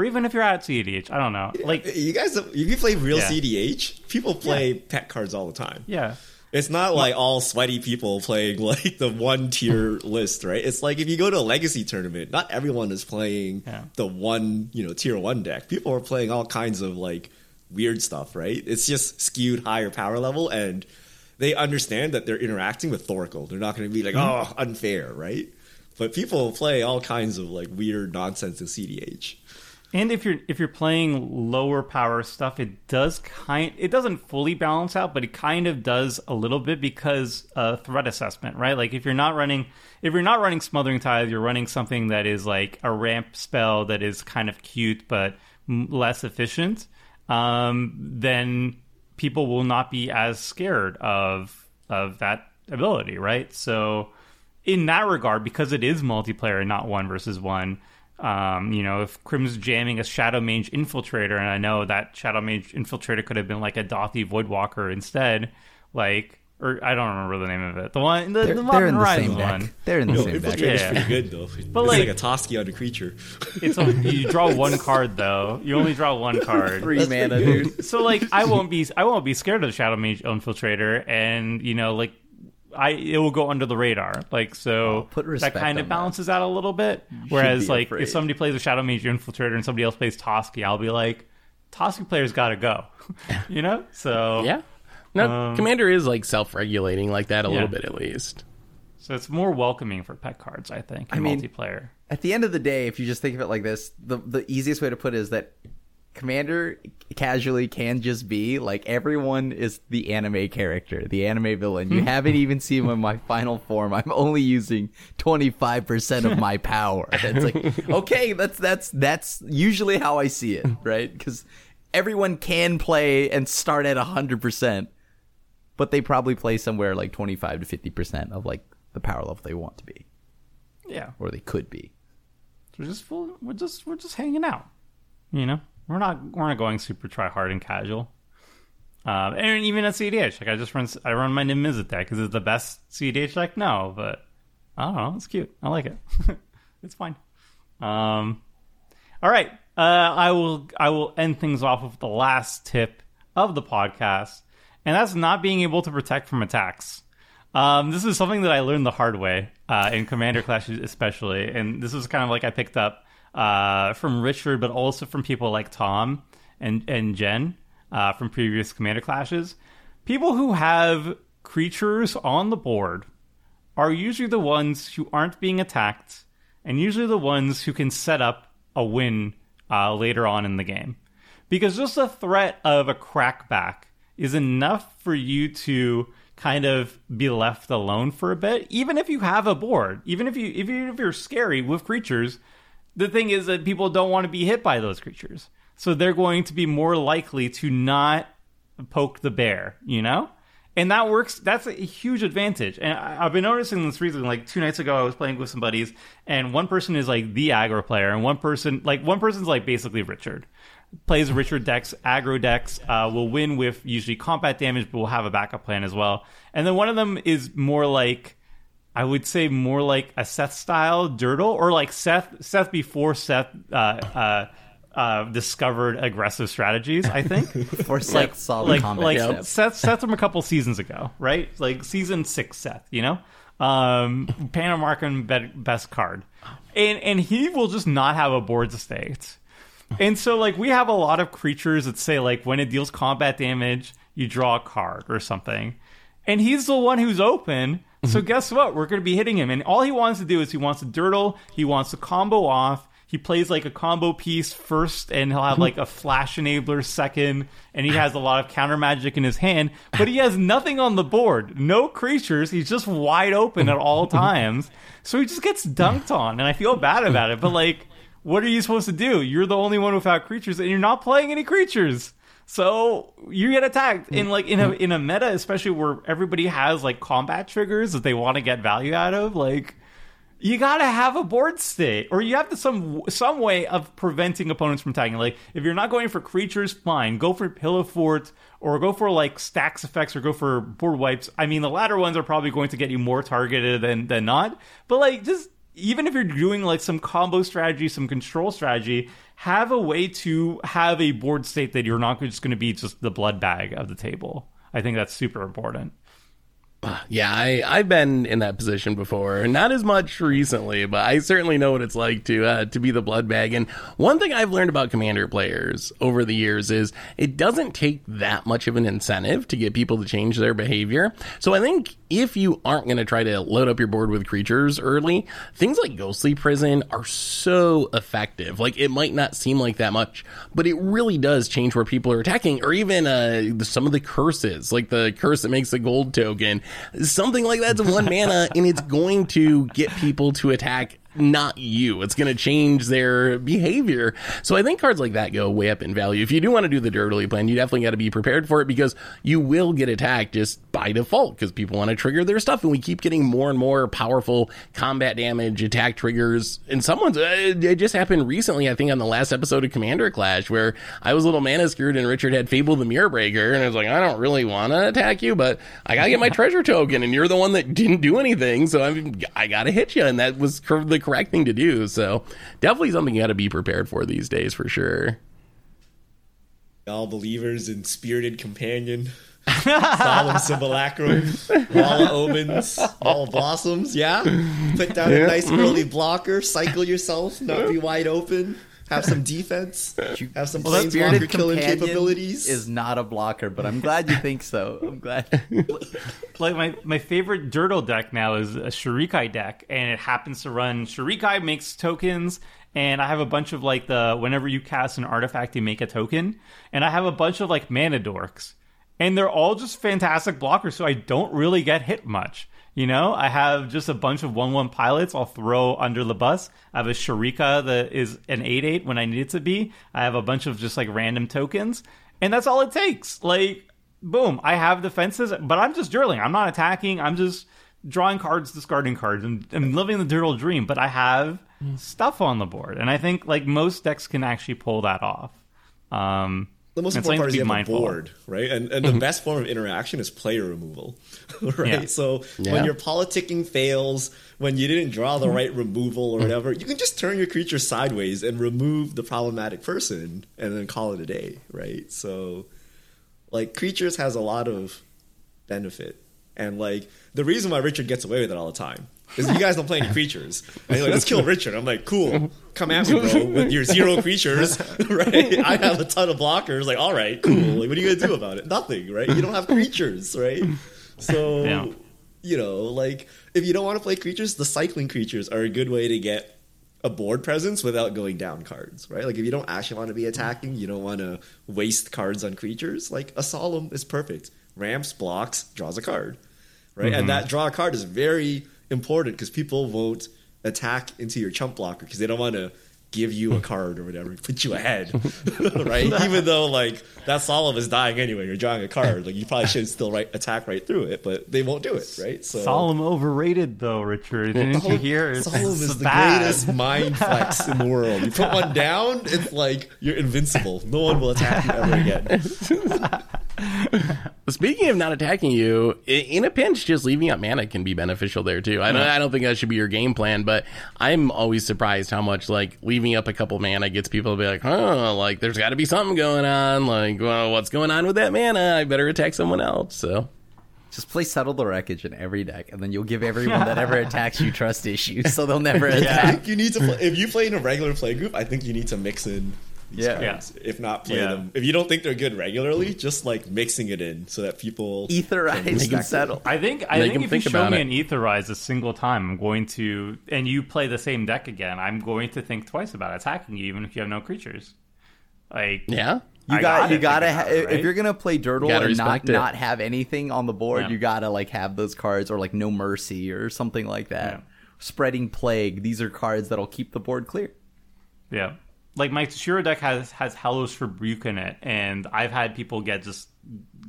or even if you're at CDH, I don't know, like You guys, if you play real Yeah. CDH, people play pet cards all the time. yeah, It's not like all sweaty people playing like the one tier list, right? It's like if you go to a legacy tournament, not everyone is playing Yeah. the one, you know, tier one deck. People are playing all kinds of like weird stuff, right? It's just skewed higher power level and they understand that they're interacting with Thoracle. They're not going to be like, mm-hmm. oh, unfair, right? But people play all kinds of like weird nonsense in CDH. And if you're if you're playing lower power stuff, it does kind it doesn't fully balance out, but it kind of does a little bit because uh, threat assessment, right? Like if you're not running if you're not running Smothering Tithe, you're running something that is like a ramp spell that is kind of cute but less efficient. Um, then people will not be as scared of of that ability, right? So in that regard, because it is multiplayer and not one versus one, um, you know, if Krim's jamming a Shadow Mage Infiltrator, and I know that Shadow Mage Infiltrator could have been like a Dauthi Voidwalker instead, like, or I don't remember the name of it. The one, the, They're, the they're Modern in the Horizon same deck. one. They're in the No, same deck. Infiltrator's Yeah. pretty good though. it's like- like, a Toski on a creature. It's a, you draw one card though. You only draw one card. Three mana, dude. so like I won't be I won't be scared of the Shadow Mage Infiltrator, and you know like I it will go under the radar. Like so Oh, put that kind on of that. balances out a little bit. Whereas like afraid. if somebody plays a Shadow Mage Infiltrator and somebody else plays Toski, I'll be like Toski players got to go. you know so Yeah. No, Um, Commander is like self-regulating like that a Yeah. little bit at least. so it's more welcoming for pet cards. I think in I mean- multiplayer. At the end of the day, if you just think of it like this, the the easiest way to put it is that Commander casually can just be like everyone is the anime character, the anime villain. You hmm. haven't even seen him in my final form. I'm only using 25% of my power. It's like, okay, that's that's that's usually how I see it, right? Cuz everyone can play and start at 100%, but they probably play somewhere like 25 to 50% of like the power level they want to be Yeah. or they could be. We're just full, we're just we're just hanging out. You know, we're not we're not going super try hard and casual. Um, and even at CDH, like I just run I run my Niv-Mizzet deck because it's the best CDH deck. No, but I don't know. It's cute. I like it. it's fine. Um, all right. Uh, I will I will end things off with the last tip of the podcast, and that's not being able to protect from attacks. Um, this is something that I learned the hard way uh, in Commander Clash, especially, and this is kind of like I picked up uh, from Richard, but also from people like Tom and and Jen uh, from previous Commander Clashes. People who have creatures on the board are usually the ones who aren't being attacked, and usually the ones who can set up a win uh, later on in the game. Because just the threat of a crackback is enough for you to kind of be left alone for a bit, even if you have a board, even if you you, if you're scary with creatures. The thing is that people don't want to be hit by those creatures, so they're going to be more likely to not poke the bear, you know? And that works. That's a huge advantage. And I, I've been noticing this recently. Like two nights ago, I was playing with some buddies, and one person is like the aggro player, and one person, like one person's like basically Richard, plays Richard decks, aggro decks, uh, will win with usually combat damage, but will have a backup plan as well. And then one of them is more like, I would say more like a Seth style Dirtle, or like Seth Seth before Seth uh, uh, uh, discovered aggressive strategies. I think For Seth saw the like combat like step. Seth Seth from a couple seasons ago, right? Like season six Seth, you know, um, Panamarkan best card, and and he will just not have a board state. And so, like, we have a lot of creatures that say, like, when it deals combat damage, you draw a card or something. And he's the one who's open. So, mm-hmm. guess what? We're going to be hitting him. And all he wants to do is he wants to dirtle, he wants to combo off. He plays like a combo piece first, and he'll have like a flash enabler second, and he has a lot of counter magic in his hand, but he has nothing on the board. No creatures. He's just wide open at all times. So he just gets dunked on, and I feel bad about it. But like, what are you supposed to do? You're the only one without creatures, and you're not playing any creatures. So you get attacked in hmm. like in a hmm. in a meta, especially where everybody has like combat triggers that they want to get value out of. Like you gotta have a board state, or you have to some some way of preventing opponents from tagging. Like if you're not going for creatures, fine, go for pillow fort, or go for like stacks effects, or go for board wipes. I mean, the latter ones are probably going to get you more targeted than than not. But like just even if you're doing like some combo strategy, some control strategy, have a way to have a board state that you're not just going to be just the blood bag of the table. I think that's super important. Yeah, I, I've been in that position before. Not as much recently, but I certainly know what it's like to uh, to be the blood bag. And one thing I've learned about commander players over the years is it doesn't take that much of an incentive to get people to change their behavior. So I think if you aren't going to try to load up your board with creatures early, things like Ghostly Prison are so effective. Like it might not seem like that much, but it really does change where people are attacking, or even uh, some of the curses, like the curse that makes the gold token. Something like that's one mana, and it's going to get people to attack not you. It's going to change their behavior. So I think cards like that go way up in value. If you do want to do the Dirtle plan, you definitely got to be prepared for it because you will get attacked just by default because people want to trigger their stuff. And we keep getting more and more powerful combat damage, attack triggers. And someone's, uh, it just happened recently, I think on the last episode of Commander Clash where I was a little mana screwed and Richard had Fable the Mirror Breaker. And I was like, I don't really want to attack you, but I got to get my treasure token and you're the one that didn't do anything. So I'm, I got to hit you. And that was the correct thing to do. So definitely something you got to be prepared for these days for sure. All believers in Spirited Companion, Solemn Simulacrum, Wall of Omens, Wall of Blossoms, yeah? Put down a nice mm-hmm. early blocker, cycle yourself, not be wide open. Have some defense, have some Well, planeswalker Spirited killing capabilities. is not a blocker, but I'm glad you think so. I'm glad. like my, my favorite Dirtle deck now is a Shorikai deck, and it happens to run Shorikai makes tokens, and I have a bunch of like the whenever you cast an artifact, you make a token, and I have a bunch of like mana dorks, and they're all just fantastic blockers, so I don't really get hit much. You know, I have just a bunch of one one pilots I'll throw under the bus. I have a Shorikai that is an eight eight when I need it to be. I have a bunch of just like random tokens, and that's all it takes. Like boom, I have defenses, but I'm just drilling. I'm not attacking. I'm just drawing cards, discarding cards, and, and living the Dirtle dream. But I have stuff on the board, and I think like most decks can actually pull that off. Um, the most important part is to you be have a mindful of. board, right? And and the mm-hmm. best form of interaction is player removal, right? Yeah. So Yeah. when your politicking fails, when you didn't draw the mm-hmm. right removal or mm-hmm. whatever, you can just turn your creature sideways and remove the problematic person, and then call it a day, right? So, like creatures has a lot of benefit, and like the reason why Richard gets away with it all the time. Is you guys don't play any creatures. And you're like, let's kill Richard. I'm like, cool. Come at me, bro, with your zero creatures, right? I have a ton of blockers. Like, all right, cool. Like, what are you gonna do about it? Nothing, right? You don't have creatures, right? So, Yeah. you know, like if you don't want to play creatures, the cycling creatures are a good way to get a board presence without going down cards, right? Like if you don't actually want to be attacking, you don't want to waste cards on creatures. Like a solemn is perfect. Ramps, blocks, draws a card, right? And mm-hmm. that draw a card is very important because people won't attack into your chump blocker because they don't want to give you a card or whatever, put you ahead, right? Even though like that solemn is dying anyway, you're drawing a card. Like you probably should still right attack right through it, but they won't do it, right? So Solemn overrated though, Richard. Didn't you hear? It's, Solemn is the bad. greatest mind flex in the world. You put one down, it's like you're invincible. No one will attack you ever again. Speaking of not attacking you, in a pinch, just leaving up mana can be beneficial there too. I don't, I don't think that should be your game plan, but I'm always surprised how much like leaving up a couple mana gets people to be like, "Huh, like there's got to be something going on. Like, well, what's going on with that mana? I better attack someone else." So Just play Settle the Wreckage in every deck, and then you'll give everyone that ever attacks you trust issues, so they'll never I attack. think you need to play, if you play in a regular play group. I think you need to mix in. These Yeah. cards, if not play Yeah. them. If you don't think they're good regularly, just like mixing it in so that people. Aetherize Make 'em and Settle. I think I Make think him if you show me it. an Aetherize a single time, I'm going to and you play the same deck again, I'm going to think twice about attacking you, even if you have no creatures. Like yeah, You I got gotta you gotta think ha- about it, right? if you're gonna play Dirtle Gotta and not it. not have anything on the board, Yeah. you gotta like have those cards or like No Mercy or something like that. Yeah. Spreading Plague. These are cards that'll keep the board clear. Yeah. Like my Shiro deck has has Hallows Rebuke in it, and I've had people get just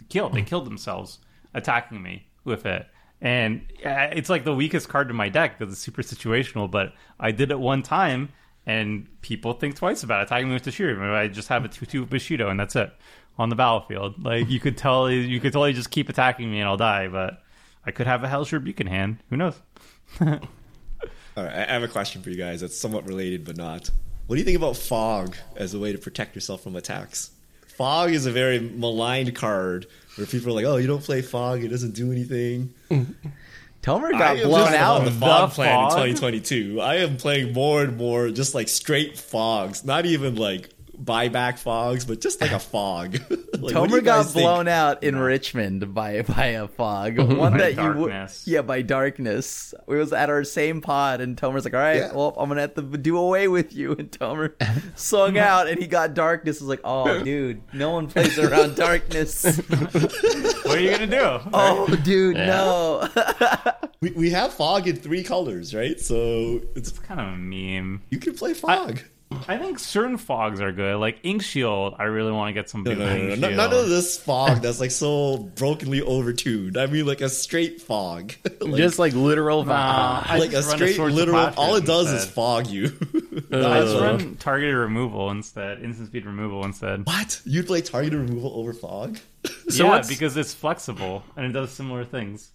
killed. They killed themselves attacking me with it. And uh, it's like the weakest card in my deck because it's super situational, but I did it one time and people think twice about attacking me with the Shiro. Maybe I just have a 2 2 Bushido and that's it on the battlefield. Like you could tell you could totally just keep attacking me and I'll die, but I could have a Hell's Rebuke in hand. Who knows? All right, I have a question for you guys that's somewhat related but not. What do you think about fog as a way to protect yourself from attacks? Fog is a very maligned card where people are like, "Oh, you don't play fog; it doesn't do anything." Tomer got blown out. on the The fog plan in 2022. I am playing more and more just like straight fogs, not even like buyback fogs, but just like a fog. Like, what do you Tomer got guys think? blown out in Richmond by by a fog. One By that you would, yeah, by darkness. We was at our same pod, and Tomer's like, "All right, Yeah. well, I'm gonna have to do away with you." And Tomer sung out, and he got darkness. I was like, "Oh, dude, no one plays around darkness." What are you gonna do? oh, dude, Yeah. no. We, we have fog in three colors, right? So it's It's kind of a meme. you can play fog. I think certain fogs are good. Like Ink Shield, I really want to get some No, no, no, no, Shield. no, none of this fog that's like so brokenly overtuned. I mean, like a straight fog, like, just like literal. Nah, I like a straight Swords of literal. All it does is fog you. I just Uh, run targeted removal instead, instant speed removal instead. what? You'd play targeted removal over fog? So yeah, what's- because it's flexible and it does similar things.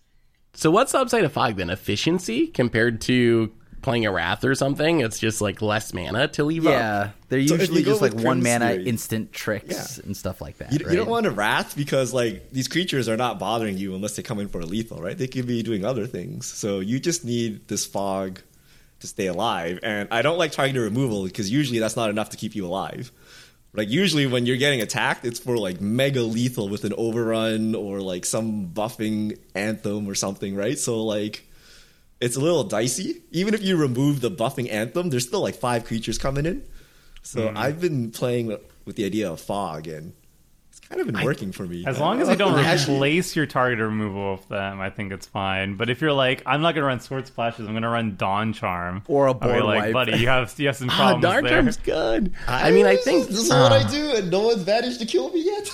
So what's the upside of fog then? Efficiency compared to playing a wrath or something? It's just like less mana to leave up. Yeah, they're So if usually you go just like with one Crimson mana Theory- instant tricks Yeah. and stuff like that. You, you don't want a wrath because like these creatures are not bothering you unless they come in for a lethal, right? They could be doing other things. So you just need this fog to stay alive. And I don't like targeted removal because usually that's not enough to keep you alive. Like usually when you're getting attacked, it's for like mega lethal with an overrun or like some buffing anthem or something, right? So like it's a little dicey. Even if you remove the buffing anthem, there's still like five creatures coming in. So I've been playing with- with the idea of fog and it's kind of been working for me. As long as you don't replace your target removal with them, I think it's fine. But if you're like, I'm not gonna run sword splashes, I'm gonna run dawn charm, Or a I'll be board like, wipe. buddy, you have you have some Ah, problems Dark there. Charm's good. I mean, I think this is what I ah. do, and no one's managed to kill me yet.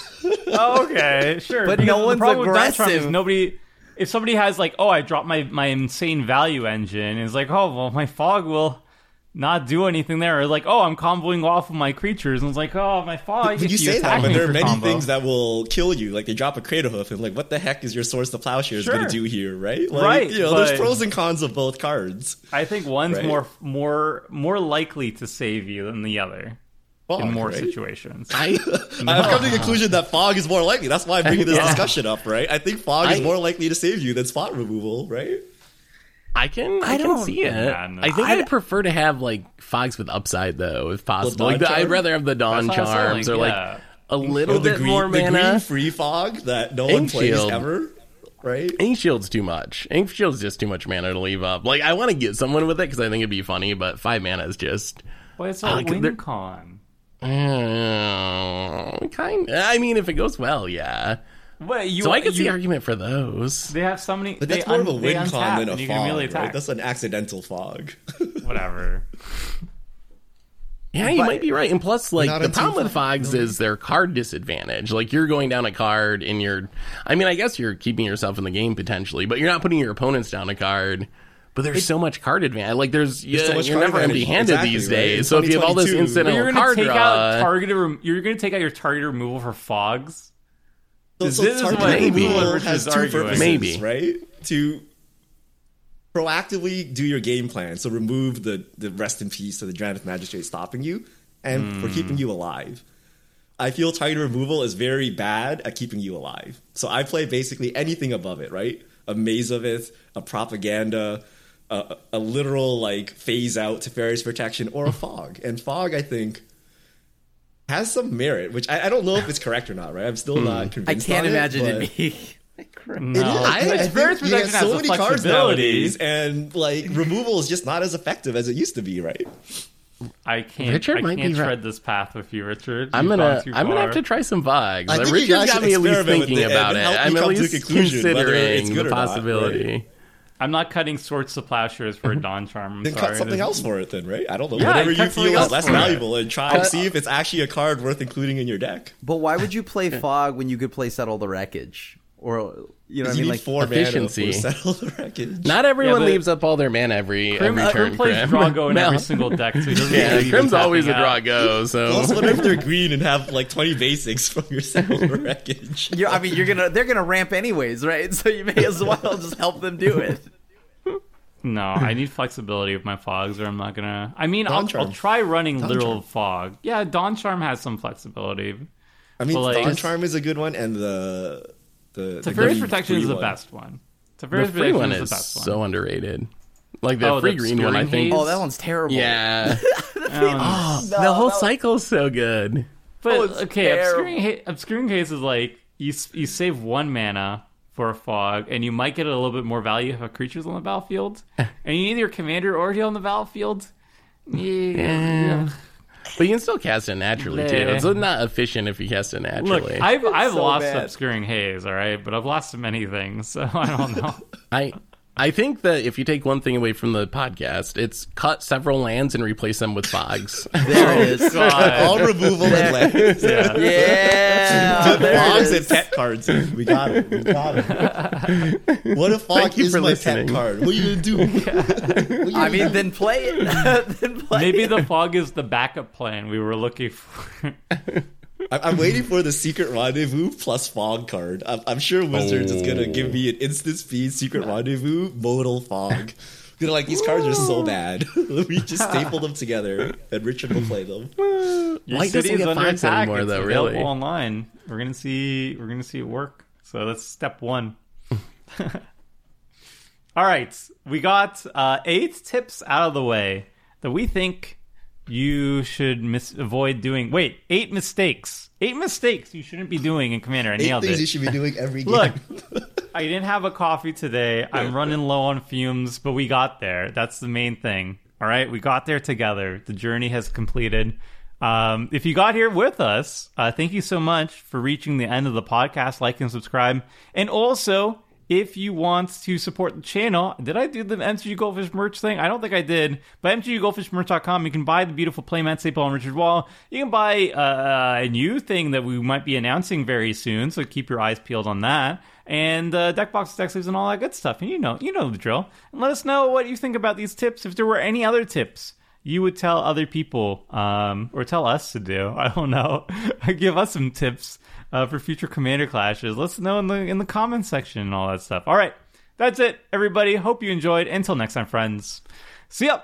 Oh, okay, sure. But Because no the one's problem with Dawn Charm is aggressive. nobody. If somebody has like, oh, I dropped my my insane value engine, it's like, oh, well, my fog will not do anything there. Or like, oh, I'm comboing off of my creatures, and it's like, oh, my fog. But you say that, but there are many combo. things that will kill you. Like they drop a crater hoof, and like, what the heck is your Swords to Plowshares Sure. going to do here, right? Like, Right, You know, there's pros and cons of both cards. I think one's Right? more more more likely to save you than the other Fog, in more right? situations. I, I've come to the conclusion that fog is more likely. That's why I'm bringing this Yeah. discussion up, right? I think fog is more likely to save you than spot removal, right? I can I, can don't- see it. Yeah, no. I think I- I'd prefer to have like fogs with upside though, if possible. Like I'd rather have the dawn That's what I'm charms saying, or yeah. like a little Or the bit green, more the green mana. free fog that no one Ink plays Shield. ever, right? Ink Shield's too much. Ink Shield's just too much mana to leave up. Like I want to get someone with it because I think it'd be funny, but five mana is just. Well, it's a I like it. They're- WinCon. Uh, kind. I mean, if it goes well, yeah. Well, you, So I can see argument for those. They have so many. But that's more of a un- win con than a and you can fog, immediately right? That's an accidental fog. Whatever. Yeah, you But- might be right. And plus, like the problem with five, fogs is their card disadvantage. Like you're going down a card and you're. I mean, I guess you're keeping yourself in the game potentially, but you're not putting your opponents down a card. But there's so much card advantage. Like there's, yeah, so much you're card never advantage. empty-handed Exactly, these days. In So if you have all this 2022, incidental You're gonna card take draw, out targeted. Rem- you're gonna take out your targeted removal for fogs. So, This is what- Maybe. removal has two arguing. purposes, Maybe. right? To proactively do your game plan, so remove the the rest in peace or the Drannith Magistrate stopping you, and for Hmm. keeping you alive. I feel targeted removal is very bad at keeping you alive. So I play basically anything above it, right? A Maze of Ith, a propaganda, a, a literal like phase out to Teferi's protection, or a fog. And fog, I think, has some merit, which I, I don't know if it's correct or not, right? I'm still hmm. not convinced. I can't on imagine it, it but- being. No, I, I it's think very you protection has so many cards nowadays, and like removal is just not as effective as it used to be, right? I can't. Richard I might can't be right. tread this path with you, Richard. I'm You've gonna I'm gonna have to try some fogs. I Like, think you got should me at least thinking about it. I'm at come to a least conclusion whether it's considering good the or not, possibility. I'm not cutting swords to plowshares for a mhm. Dawn Charm. I'm Then sorry. cut something There's- else for it, then, right? I don't know. Yeah, Whatever you feel is less for it. valuable, and try and see if it's actually a card worth including in your deck. But why would you play fog when you could play settle the wreckage? Or you know what I mean? need Like four efficiency. mana for settle the wreckage. Not everyone but- leaves up all their mana every Krim, every uh, turn. Krim plays Crim. Drago in No. every single deck, so he doesn't Yeah, really Krim's even always a tapping draw out. go. So Also, what if they're green and have like 20 basics from your settle the wreckage? you're, I mean, you're gonna they're gonna ramp anyways, right? So you may as well just help them do it. No, I need flexibility with my fogs, or I'm not gonna. I mean, I'll, I'll try running Dawn literal Charm. fog. Yeah, Dawn Charm has some flexibility. I mean, Well, like- Dawn Charm is a good one, and the the Teferi's green Protection is the one. best one. the free Protection one is is the best one. so underrated. Like the Oh, free the green one, I think. Haze? Oh, that one's terrible. Yeah, Um, oh, the whole cycle's so good. But Oh, okay, terrible. obscuring ha- obscuring haze is like you you save one mana for a fog, and you might get a little bit more value if a creature's on the battlefield, and you need your commander already on the battlefield. Yeah. But you can still cast it naturally too. It's not efficient if you cast it naturally. Look, naturally. I've I've so lost bad. obscuring haze, all right, but I've lost many things, so I don't know. I I think that if you take one thing away from the podcast, it's cut several lands and replace them with fogs. There it is. Oh, God. All removal and lands. Yeah. Yeah, there Fogs and pet cards. We got it. We got it. What if fog is my listening. pet card? What are you gonna do? What are you I gonna mean, then play it. then play Maybe it. the fog is the backup plan we were looking for. I- I'm waiting for the secret rendezvous plus fog card. I'm, I'm sure Wizards is gonna Oh. give me an instant speed secret rendezvous modal fog. You know, like these cards are so bad. we just staple them together, and Richard will play them. Your Light city doesn't is get under attack. anymore, it's though, available really. online. We're gonna see. We're gonna see it work. So that's step one. All right, we got uh, eight tips out of the way that we think you should mis- avoid doing. Wait, eight mistakes. Eight mistakes you shouldn't be doing in Commander. I Eight nailed things it. you should be doing every game. Look, I didn't have a coffee today. I'm running low on fumes, but we got there. That's the main thing. All right, we got there together. The journey has completed. Um, if you got here with us, uh, thank you so much for reaching the end of the podcast. Like and subscribe, and also if you want to support the channel, did I do the MTG Goldfish merch thing? I don't think I did. But MTGGoldfishmerch.com, you can buy the beautiful playmat staple on Richard Wall. You can buy uh, a new thing that we might be announcing very soon, so keep your eyes peeled on that. And uh, deck boxes, deck sleeves, and all that good stuff. And you know, you know the drill. And let us know what you think about these tips. If there were any other tips you would tell other people um, or tell us to do. I don't know. Give us some tips uh, for future commander clashes. Let us know in the in the comments section and all that stuff. All right, that's it, everybody. Hope you enjoyed. Until next time, friends. See ya.